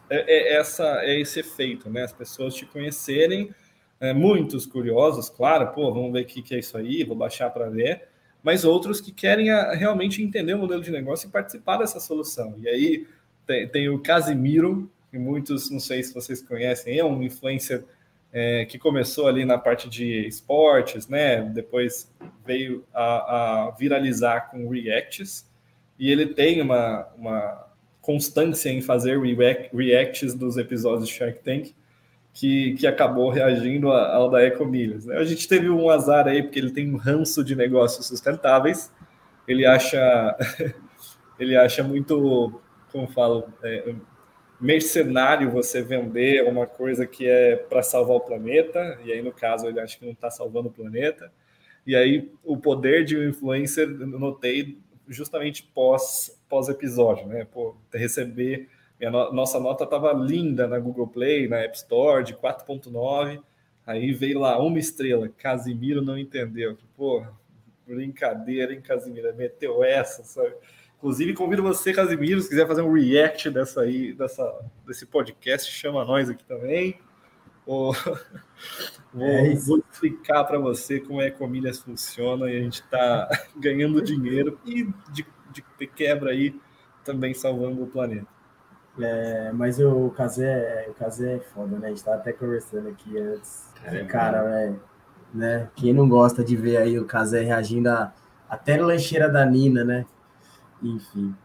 é, é, essa, é esse efeito, né? As pessoas te conhecerem, é, muitos curiosos, claro, pô, vamos ver o que, que é isso aí, vou baixar para ver mas outros que querem a, realmente entender o modelo de negócio e participar dessa solução. E aí tem, tem o Casimiro, que muitos, não sei se vocês conhecem, é um influencer é, que começou ali na parte de esportes, né? Depois veio a, a viralizar com Reacts, e ele tem uma, uma constância em fazer reacts dos episódios de Shark Tank que, que acabou reagindo ao da Ecomilhas. Né? A gente teve um azar aí, porque ele tem um ranço de negócios sustentáveis, ele acha, ele acha muito, como falo, é, mercenário você vender uma coisa que é para salvar o planeta, e aí no caso ele acha que não está salvando o planeta, e aí o poder de um influencer, notei justamente pós, pós episódio, né? Pô, receber minha no nossa nota estava linda na Google Play, na App Store, de 4.9. Aí veio lá uma estrela. Casimiro não entendeu. Pô, brincadeira, hein, Casimiro? Meteu essa, sabe? Inclusive, convido você, Casimiro, se quiser fazer um react dessa aí, dessa, desse podcast, chama nós aqui também. Vou, vou, é vou explicar para você como é que a Milhas funciona e a gente está ganhando dinheiro e de, de quebra aí também salvando o planeta. É, mas o Kazé, o Kazé é foda, né? A gente tava até conversando aqui antes. Caramba. Cara, velho, né? Quem não gosta de ver aí o Kazé reagindo a, até na lancheira da Nina, né? Enfim.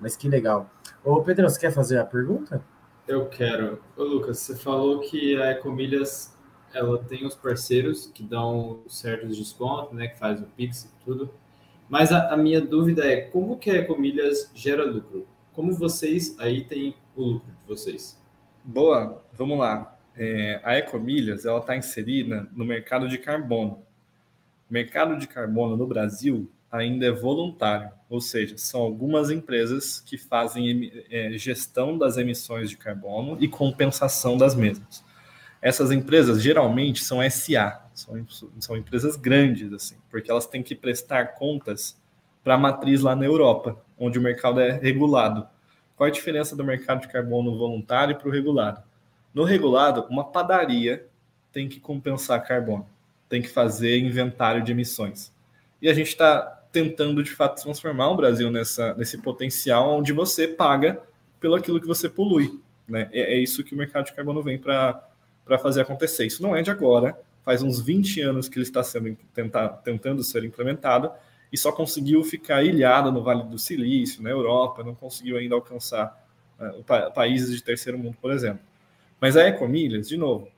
Mas que legal. Ô, Pedro, você quer fazer a pergunta? Eu quero. Ô, Lucas, você falou que a Ecomilhas ela tem os parceiros que dão certos descontos, né? Que faz o Pix e tudo. Mas a, a minha dúvida é como que a Ecomilhas gera lucro? Como vocês aí têm o lucro de vocês? Boa, vamos lá. É, a Ecomilhas ela está inserida no mercado de carbono. O mercado de carbono no Brasil ainda é voluntário, ou seja, são algumas empresas que fazem é, gestão das emissões de carbono e compensação das mesmas. Essas empresas geralmente são SA, são, são empresas grandes, assim, porque elas têm que prestar contas para a matriz lá na Europa, onde o mercado é regulado. Qual a diferença do mercado de carbono voluntário para o regulado? No regulado, uma padaria tem que compensar carbono, tem que fazer inventário de emissões. E a gente está tentando, de fato, transformar o Brasil nessa, nesse potencial onde você paga pelo aquilo que você polui. Né? É, é isso que o mercado de carbono vem para fazer acontecer. Isso não é de agora, faz uns 20 anos que ele está sendo tentar, tentando ser implementado e só conseguiu ficar ilhado no Vale do Silício, na Europa, não conseguiu ainda alcançar uh, pa países de terceiro mundo, por exemplo. Mas a Ecomilhas, de novo,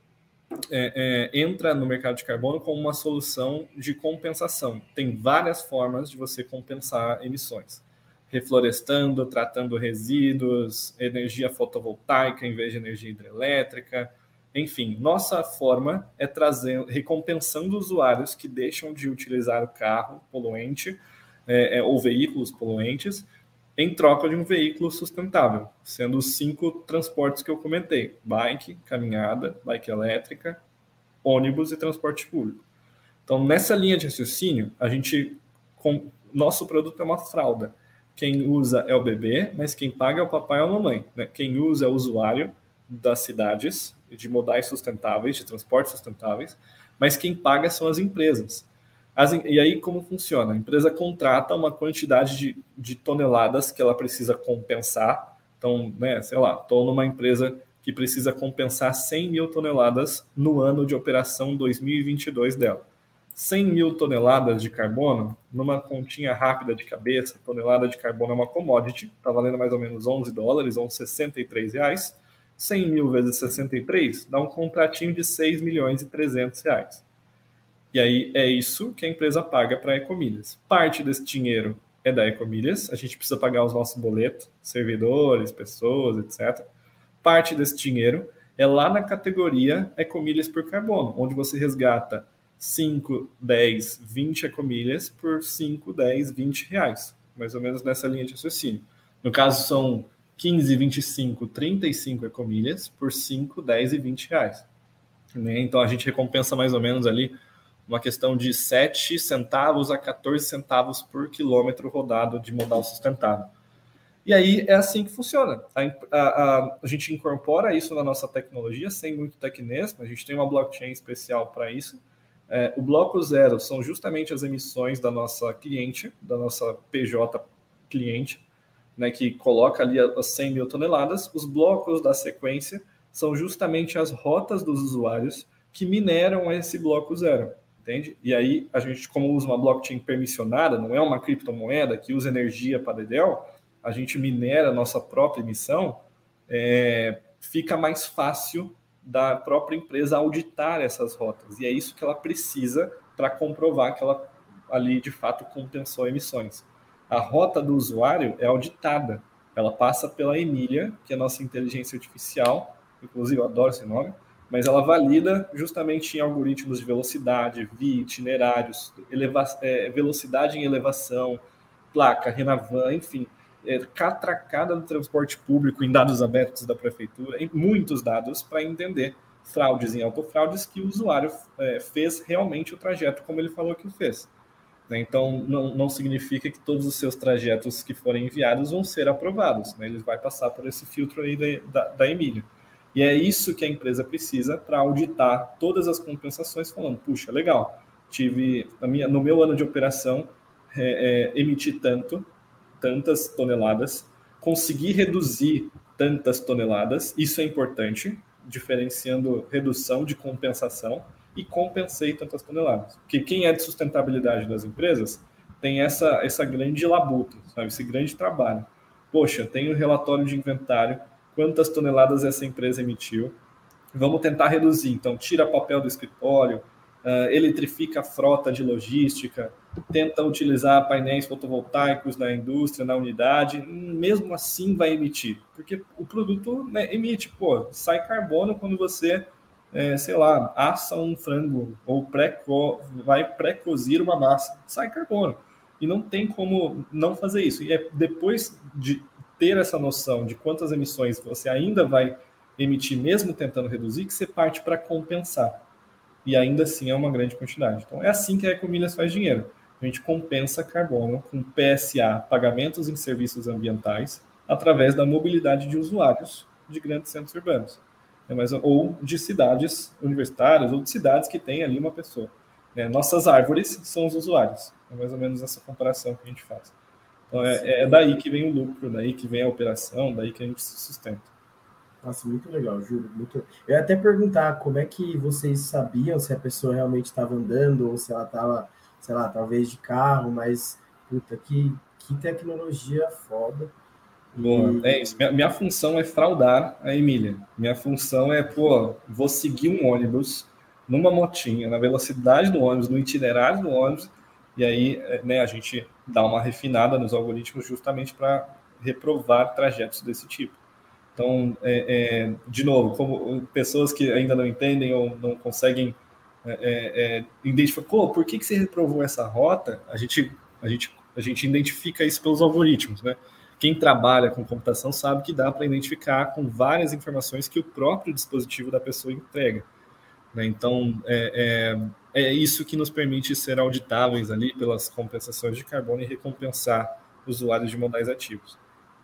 é, é, entra no mercado de carbono como uma solução de compensação. Tem várias formas de você compensar emissões. Reflorestando, tratando resíduos, energia fotovoltaica em vez de energia hidrelétrica, enfim, nossa forma é trazer, recompensando usuários que deixam de utilizar o carro poluente é, é, ou veículos poluentes em troca de um veículo sustentável, sendo os cinco transportes que eu comentei: bike, caminhada, bike elétrica, ônibus e transporte público. Então, nessa linha de raciocínio, a gente com, nosso produto é uma fralda. Quem usa é o bebê, mas quem paga é o papai ou a mamãe. Né? Quem usa é o usuário das cidades, de modais sustentáveis, de transportes sustentáveis, mas quem paga são as empresas. As, e aí, como funciona? A empresa contrata uma quantidade de, de toneladas que ela precisa compensar. Então, né, sei lá, estou numa empresa que precisa compensar 100 mil toneladas no ano de operação 2022 dela. 100 mil toneladas de carbono, numa continha rápida de cabeça, tonelada de carbono é uma commodity, está valendo mais ou menos 11 dólares, ou 63 reais 100 mil vezes 63 dá um contratinho de 6 milhões e 300 reais. E aí é isso que a empresa paga para a Ecomilhas. Parte desse dinheiro é da Ecomilhas, a gente precisa pagar os nossos boletos, servidores, pessoas, etc. Parte desse dinheiro é lá na categoria Ecomilhas por carbono, onde você resgata 5, 10, 20 ecomilhas por 5, 10, 20 reais. Mais ou menos nessa linha de raciocínio. No caso, são 15, 25, 35 ecomilhas por 5, 10 e 20 reais. Né? Então a gente recompensa mais ou menos ali uma questão de 7 centavos a 14 centavos por quilômetro rodado de modal sustentável. E aí é assim que funciona. A, a, a, gente incorpora isso na nossa tecnologia sem muito tecnês, a gente tem uma blockchain especial para isso. É, o bloco zero são justamente as emissões da nossa cliente, da nossa PJ cliente, né, que coloca ali as 100 mil toneladas, os blocos da sequência são justamente as rotas dos usuários que mineram esse bloco zero, entende? E aí a gente, como usa uma blockchain permissionada, não é uma criptomoeda que usa energia para Dedel, a gente minera a nossa própria emissão, é, fica mais fácil da própria empresa auditar essas rotas. E é isso que ela precisa para comprovar que ela ali de fato compensou emissões a rota do usuário é auditada. Ela passa pela Emília, que é a nossa inteligência artificial, inclusive eu adoro esse nome, mas ela valida justamente em algoritmos de velocidade, via, itinerários, eleva é, velocidade em elevação, placa, Renavan, enfim, é, catracada do transporte público em dados abertos da prefeitura, em muitos dados para entender fraudes em autofraudes que o usuário é, fez realmente o trajeto como ele falou que fez. Né? Então, não, não significa que todos os seus trajetos que forem enviados vão ser aprovados. Né? Ele vai passar por esse filtro aí da, da, da Emília. E é isso que a empresa precisa para auditar todas as compensações, falando, puxa, legal, tive minha, no meu ano de operação é, é, emiti tanto, tantas toneladas, consegui reduzir tantas toneladas, isso é importante, diferenciando redução de compensação e compensei tantas toneladas. Porque quem é de sustentabilidade das empresas tem essa, essa grande labuta, sabe? esse grande trabalho. Poxa, tem o um relatório de inventário, quantas toneladas essa empresa emitiu, vamos tentar reduzir. Então, tira papel do escritório, uh, eletrifica a frota de logística, tenta utilizar painéis fotovoltaicos na indústria, na unidade, mesmo assim vai emitir, porque o produto né, emite, pô, sai carbono quando você é, sei lá, assa um frango ou pré vai pré-cozir uma massa, sai carbono. E não tem como não fazer isso. E é depois de ter essa noção de quantas emissões você ainda vai emitir, mesmo tentando reduzir, que você parte para compensar. E ainda assim é uma grande quantidade. Então é assim que a Ecomilhas faz dinheiro. A gente compensa carbono com PSA, pagamentos em serviços ambientais, através da mobilidade de usuários de grandes centros urbanos, né? Mas, ou de cidades universitárias, ou de cidades que têm ali uma pessoa. Né? Nossas árvores são os usuários. É mais ou menos essa comparação que a gente faz. Então, é, é daí que vem o lucro, daí que vem a operação, daí que a gente se sustenta. Nossa, muito legal, juro. Muito... Eu ia até perguntar como é que vocês sabiam se a pessoa realmente estava andando ou se ela estava, sei lá, talvez de carro, mas, puta, que, que tecnologia foda. Boa, é isso. Minha, minha, função é fraudar a Emília. Minha função é, pô, vou seguir um ônibus numa motinha, na velocidade do ônibus, no itinerário do ônibus, e aí é, né, a gente dá uma refinada nos algoritmos justamente para reprovar trajetos desse tipo. Então, é, é, de novo, como pessoas que ainda não entendem ou não conseguem é, é, é identificar, pô, por que, que você reprovou essa rota? A gente, a, gente, a gente identifica isso pelos algoritmos, né? Quem trabalha com computação sabe que dá para identificar com várias informações que o próprio dispositivo da pessoa entrega. Né? Então, é, é, é, isso que nos permite ser auditáveis ali pelas compensações de carbono e recompensar usuários de modais ativos.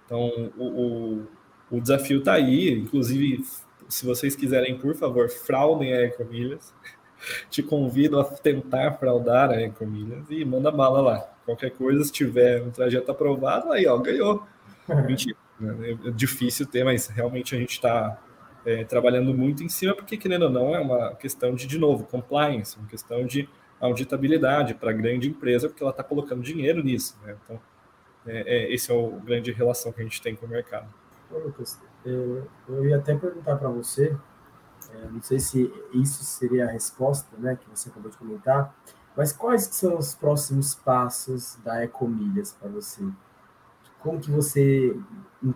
Então, o, o, o desafio está aí, inclusive, se vocês quiserem, por favor, fraudem a Ecomilhas. Te convido a tentar fraudar a Ecomilhas e manda bala lá. Qualquer coisa, se tiver um trajeto aprovado, aí, ó, ganhou. Mentira. Né? É difícil ter, mas realmente a gente está é, trabalhando muito em cima, porque, querendo ou não, é uma questão de, de novo, compliance, uma questão de auditabilidade para a grande empresa, porque ela está colocando dinheiro nisso. Né? Então, é, é, esse é o grande relação que a gente tem com o mercado. Ô, Lucas, eu, eu ia até perguntar para você, é, não sei se isso seria a resposta né, que você acabou de comentar, mas quais são os próximos passos da Ecomilhas para você? Como que você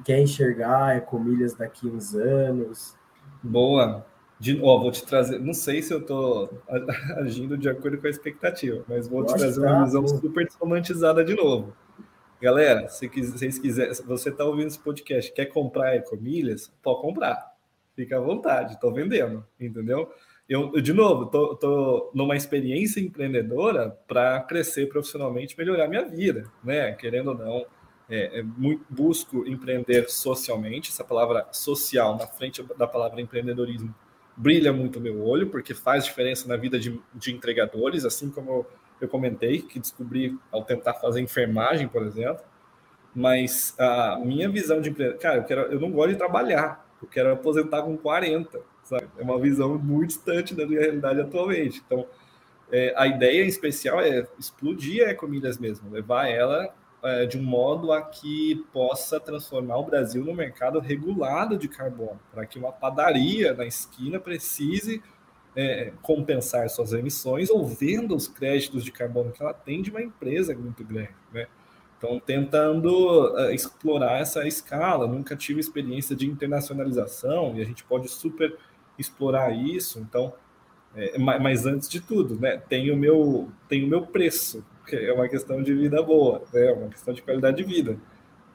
quer enxergar a Ecomilhas daqui a uns anos? Boa. De, ó, vou te trazer, não sei se eu estou agindo de acordo com a expectativa, mas vou eu te trazer uma tá, visão pô. super romantizada de novo. Galera, se vocês quiserem, se você está ouvindo esse podcast, quer comprar Ecomilhas, pode comprar. Fica à vontade, estou vendendo, entendeu? Eu, de novo, tô, tô numa experiência empreendedora para crescer profissionalmente, melhorar minha vida, né? Querendo ou não, é, é muito, busco empreender socialmente. Essa palavra social na frente da palavra empreendedorismo brilha muito meu olho, porque faz diferença na vida de, de entregadores, assim como eu, eu comentei, que descobri ao tentar fazer enfermagem, por exemplo. Mas a minha visão de empreender, cara, eu, quero, eu não gosto de trabalhar, eu quero aposentar com 40 sabe? É uma visão muito distante da minha realidade atualmente. Então, é, a ideia especial é explodir a Ecomilhas mesmo, levar ela é, de um modo a que possa transformar o Brasil no mercado regulado de carbono, para que uma padaria na esquina precise é, compensar suas emissões ou venda os créditos de carbono que ela tem de uma empresa muito grande, né? Então, tentando uh, explorar essa escala, nunca tive experiência de internacionalização e a gente pode super explorar isso. Então, é, mas antes de tudo, né, tem o meu tem o meu preço, que é uma questão de vida boa, né, é uma questão de qualidade de vida.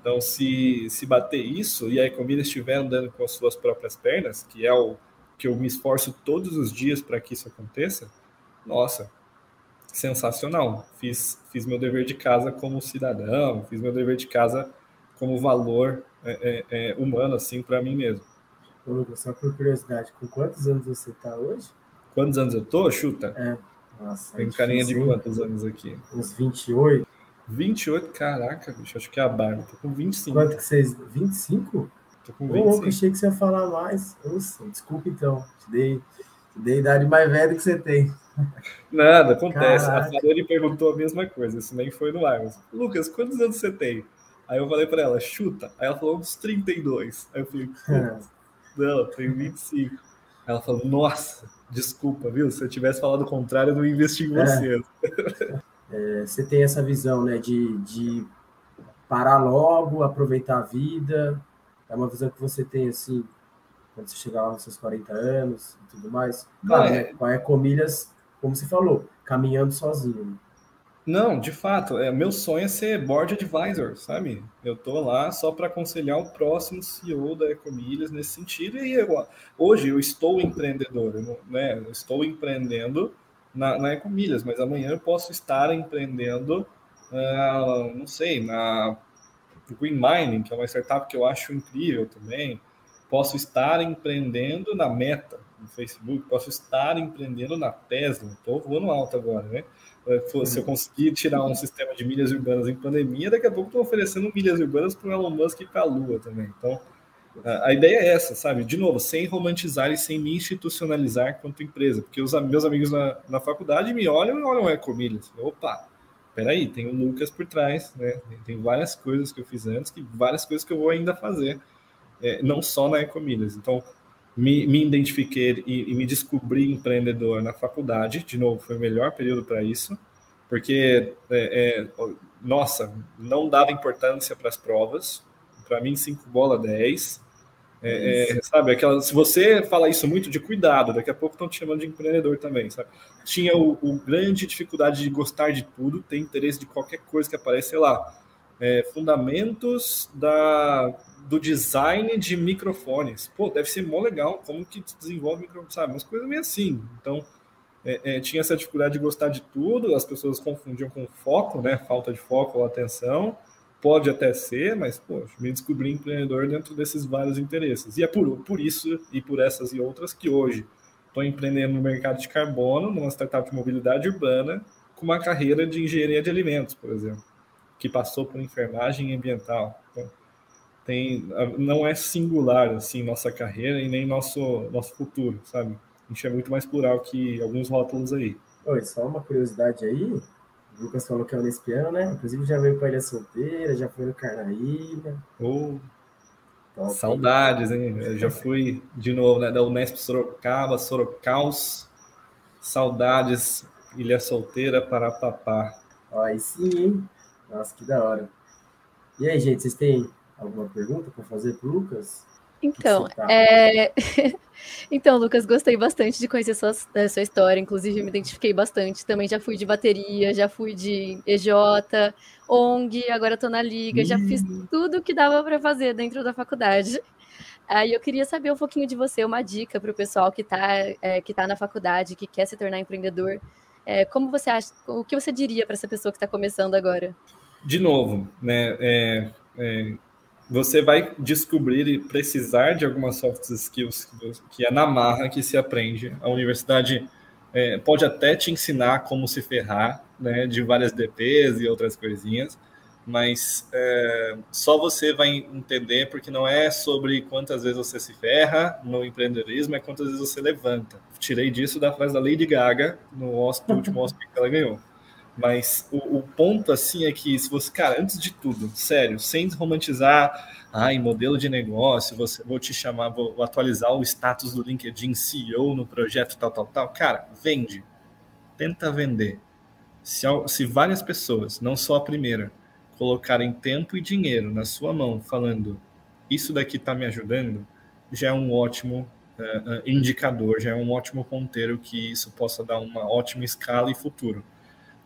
Então, se, se bater isso e a Ecomida estiver andando com as suas próprias pernas, que é o que eu me esforço todos os dias para que isso aconteça, nossa, sensacional. Fiz, fiz meu dever de casa como cidadão, fiz meu dever de casa como valor é, é, é humano, assim, para mim mesmo. Ô, Lucas, só por curiosidade, com quantos anos você está hoje? Quantos anos eu tô? Chuta. É. Nossa, Tem carinha de quantos anos aqui? Uns 28. 28? Caraca, bicho, acho que é a barba. Tô com 25. Quanto que vocês. 25? Tô com 25. Ô, achei que você ia falar mais. Nossa, desculpa então. Te dei, te dei a idade mais velha que você tem. Nada, acontece. Caraca. A Farone perguntou a mesma coisa, isso nem foi no ar. Mas, Lucas, quantos anos você tem? Aí eu falei para ela, chuta. Aí ela falou uns 32. Aí eu falei, não, tenho 25. Ela falou, nossa, desculpa, viu? Se eu tivesse falado o contrário, eu não investi em você. É. é, você tem essa visão, né, de, de parar logo, aproveitar a vida. É uma visão que você tem, assim, quando você chegar lá nos seus 40 anos e tudo mais. Claro, é... né, com a Ecomilhas, como você falou, caminhando sozinho. Não, de fato, é, meu sonho é ser board advisor, sabe? Eu tô lá só para aconselhar o próximo CEO da Ecomilhas nesse sentido. E eu, hoje eu estou empreendedor, né? Eu estou empreendendo na, na Ecomilhas, mas amanhã eu posso estar empreendendo, uh, não sei, na Green Mining, que é uma startup que eu acho incrível também. Posso estar empreendendo na Meta, no Facebook, posso estar empreendendo na Tesla. Estou voando alto agora, né? É, se eu conseguir tirar um sistema de milhas urbanas em pandemia, daqui a pouco estou oferecendo milhas urbanas para o Elon Musk e para a Lua também. Então, a ideia é essa, sabe? De novo, sem romantizar e sem me institucionalizar quanto empresa, porque os meus amigos na, na faculdade me olham e olham é Ecomilhas. Opa, peraí, tem o Lucas por trás, né? Tem várias coisas que eu fiz antes, que várias coisas que eu vou ainda fazer, é, não só na Ecomilhas. Então, me, me identifiquei e, e, me descobri empreendedor na faculdade. De novo, foi o melhor período para isso, porque, é, é, nossa, não dava importância para as provas. Para mim, 5 bola 10. É, é, sabe, aquela, se você fala isso muito de cuidado, daqui a pouco estão te chamando de empreendedor também, sabe? Tinha o, o, grande dificuldade de gostar de tudo, ter interesse de qualquer coisa que aparece, sei lá, é, fundamentos da, do design de microfones. Pô, deve ser mó legal, como que desenvolve microfone, sabe? Umas coisas meio assim. Então, é, é, tinha essa dificuldade de gostar de tudo, as pessoas confundiam com foco, né? Falta de foco ou atenção. Pode até ser, mas, pô, me descobri empreendedor dentro desses vários interesses. E é por, por isso e por essas e outras que hoje estou empreendendo no mercado de carbono, numa startup de mobilidade urbana, com uma carreira de engenharia de alimentos, por exemplo, que passou por enfermagem ambiental. Tem, não é singular assim nossa carreira e nem nosso nosso futuro, sabe? A gente é muito mais plural que alguns rótulos aí. Oi, só uma curiosidade aí. O Lucas falou que é Unespiano, né? Inclusive já veio para Ilha Solteira, já foi no Carnaíba. Oh, saudades, hein? Eu já fui de novo né, da Unesp Sorocaba, Sorocaus. Saudades, Ilha Solteira, Parapapá. Aí sim, hein? Nossa, que da hora. E aí, gente, vocês têm alguma pergunta para fazer para o Lucas? Então, é... então, Lucas, gostei bastante de conhecer sua, sua história, inclusive me identifiquei bastante. Também já fui de bateria, já fui de EJ, ONG, agora estou na Liga, já fiz tudo que dava para fazer dentro da faculdade. Aí eu queria saber um pouquinho de você, uma dica para o pessoal que está é, que tá na faculdade, que quer se tornar empreendedor. É, como você acha, o que você diria para essa pessoa que está começando agora? De novo, né? É, é você vai descobrir e precisar de algumas soft skills que é na marra que se aprende. A universidade é, pode até te ensinar como se ferrar, né, de várias DPs e outras coisinhas, mas é, só você vai entender, porque não é sobre quantas vezes você se ferra no empreendedorismo, é quantas vezes você levanta. Tirei disso da frase da Lady Gaga no, último Oscar que ela ganhou. Mas o, o, ponto, assim, é que se você, cara, antes de tudo, sério, sem romantizar, ai, modelo de negócio, você, vou te chamar, vou, vou atualizar o status do LinkedIn CEO no projeto tal, tal, tal. Cara, vende. Tenta vender. Se, se várias pessoas, não só a primeira, colocarem tempo e dinheiro na sua mão, falando isso daqui está me ajudando, já é um ótimo uh, indicador, já é um ótimo ponteiro que isso possa dar uma ótima escala e futuro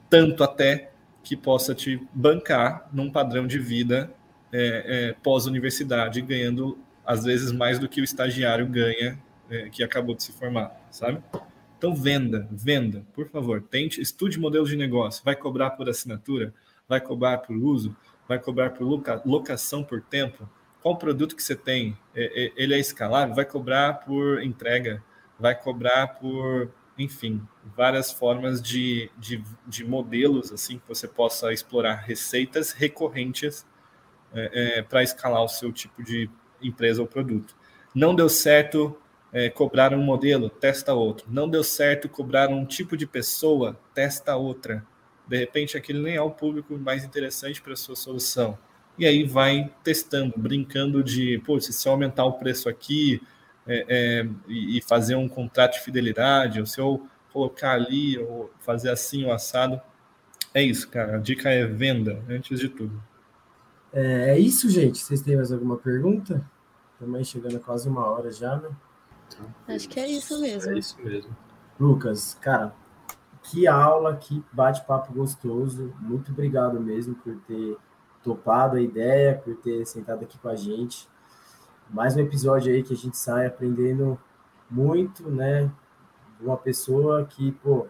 tanto até que possa te bancar num padrão de vida é, é, pós-universidade, ganhando às vezes mais do que o estagiário ganha é, que acabou de se formar, sabe? Então venda, venda, por favor, tente, estude modelo de negócio, vai cobrar por assinatura, vai cobrar por uso, vai cobrar por loca, locação por tempo, qual produto que você tem, é, é, ele é escalável, vai cobrar por entrega, vai cobrar por enfim, várias formas de, de, de, modelos assim que você possa explorar receitas recorrentes é, é, para escalar o seu tipo de empresa ou produto. Não deu certo é, cobrar um modelo, testa outro. Não deu certo cobrar um tipo de pessoa, testa outra. De repente, aquele nem é o público mais interessante para a sua solução. E aí vai testando, brincando de, pô, se eu aumentar o preço aqui, é, é, e, fazer um contrato de fidelidade, ou se eu colocar ali, ou fazer assim o assado. É isso, cara. A dica é venda, antes de tudo. É, é isso, gente. Vocês têm mais alguma pergunta? Também chegando quase uma hora já, né? Acho que é isso mesmo. É isso mesmo. Lucas, cara, que aula, que bate-papo gostoso. Muito obrigado mesmo por ter topado a ideia, por ter sentado aqui com a gente mais um episódio aí que a gente sai aprendendo muito, né? De uma pessoa que, pô,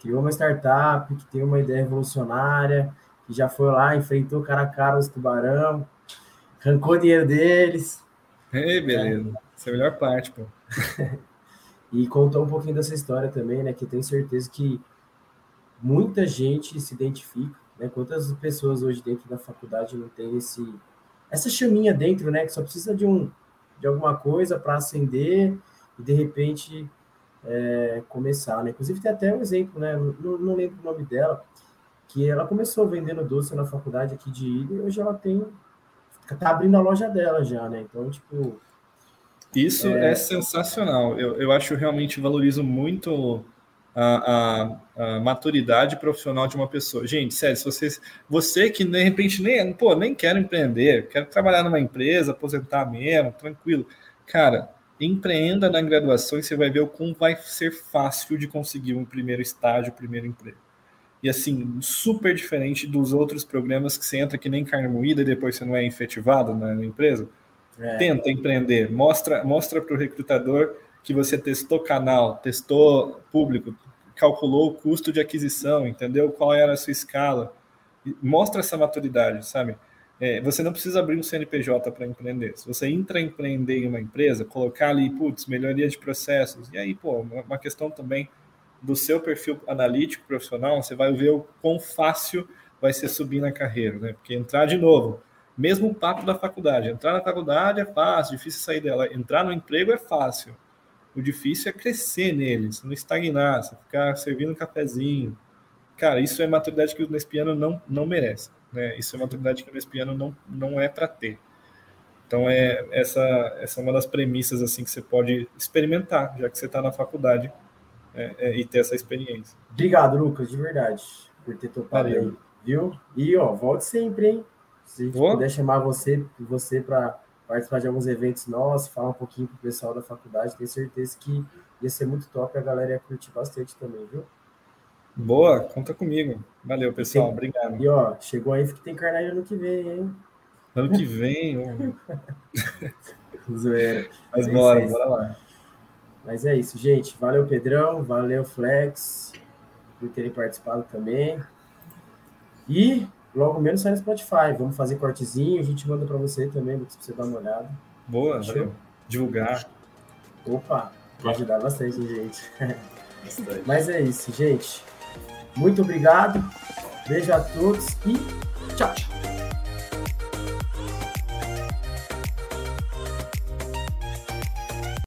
criou uma startup, que tem uma ideia revolucionária, que já foi lá, enfrentou cara a cara os tubarão, arrancou o dinheiro deles. Ei, beleza. Essa é a melhor parte, pô. e contou um pouquinho dessa história também, né? Que eu tenho certeza que muita gente se identifica, né? Quantas pessoas hoje dentro da faculdade não tem esse essa chaminha dentro, né? Que só precisa de um de alguma coisa para acender e de repente é, começar, né? Inclusive tem até um exemplo, né? Não, não, lembro o nome dela, que ela começou vendendo doce na faculdade aqui de Ilha e hoje ela tem tá abrindo a loja dela já, né? Então, tipo. Isso é, é sensacional. Eu, eu acho realmente valorizo muito a, a, a, maturidade profissional de uma pessoa. Gente, sério, se vocês, você que de repente nem, pô, nem quer empreender, quer trabalhar numa empresa, aposentar mesmo, tranquilo. Cara, empreenda na graduação e você vai ver o como vai ser fácil de conseguir um primeiro estágio, primeiro emprego. E assim, super diferente dos outros programas que você entra que nem carne moída e depois você não é efetivado na empresa. É. Tenta empreender, mostra mostra para o recrutador que você testou canal, testou público, calculou o custo de aquisição, entendeu qual era a sua escala. Mostra essa maturidade, sabe? É, você não precisa abrir um CNPJ para empreender. Se você entra empreender em uma empresa, colocar ali, putz, melhoria de processos, e aí, pô, uma questão também do seu perfil analítico profissional, você vai ver o quão fácil vai ser subir na carreira, né? Porque entrar de novo, mesmo o papo da faculdade, entrar na faculdade é fácil, difícil sair dela, entrar no emprego é fácil. O difícil é crescer neles, não estagnar, você ficar servindo um cafezinho. Cara, isso é maturidade que o Nespiano não, não merece. Né? Isso é maturidade que o Nespiano não, não é para ter. Então, é, essa, essa é uma das premissas assim que você pode experimentar, já que você está na faculdade é, é, e ter essa experiência. Obrigado, Lucas, de verdade, por ter topado aí, viu? E, ó, volte sempre, hein? Se a gente puder chamar você, você para participar de alguns eventos nossos, falar um pouquinho com o pessoal da faculdade, tenho certeza que ia ser muito top, a galera ia curtir bastante também, viu? Boa, conta comigo. Valeu, pessoal. Tem, Obrigado. E ó, chegou aí que tem carnaval ano que vem, hein? Ano que vem, Zoeira. Mas é bora, bora lá. Mas é isso, gente. Valeu, Pedrão. Valeu, Flex, por terem participado também. E logo menos sai no Spotify. Vamos fazer cortezinho, a gente manda para você também, para você dar uma olhada. Boa, valeu. Divulgar. Opa, vai ajudar bastante, gente. Mas é isso, gente. Muito obrigado. Beijo a todos e tchau.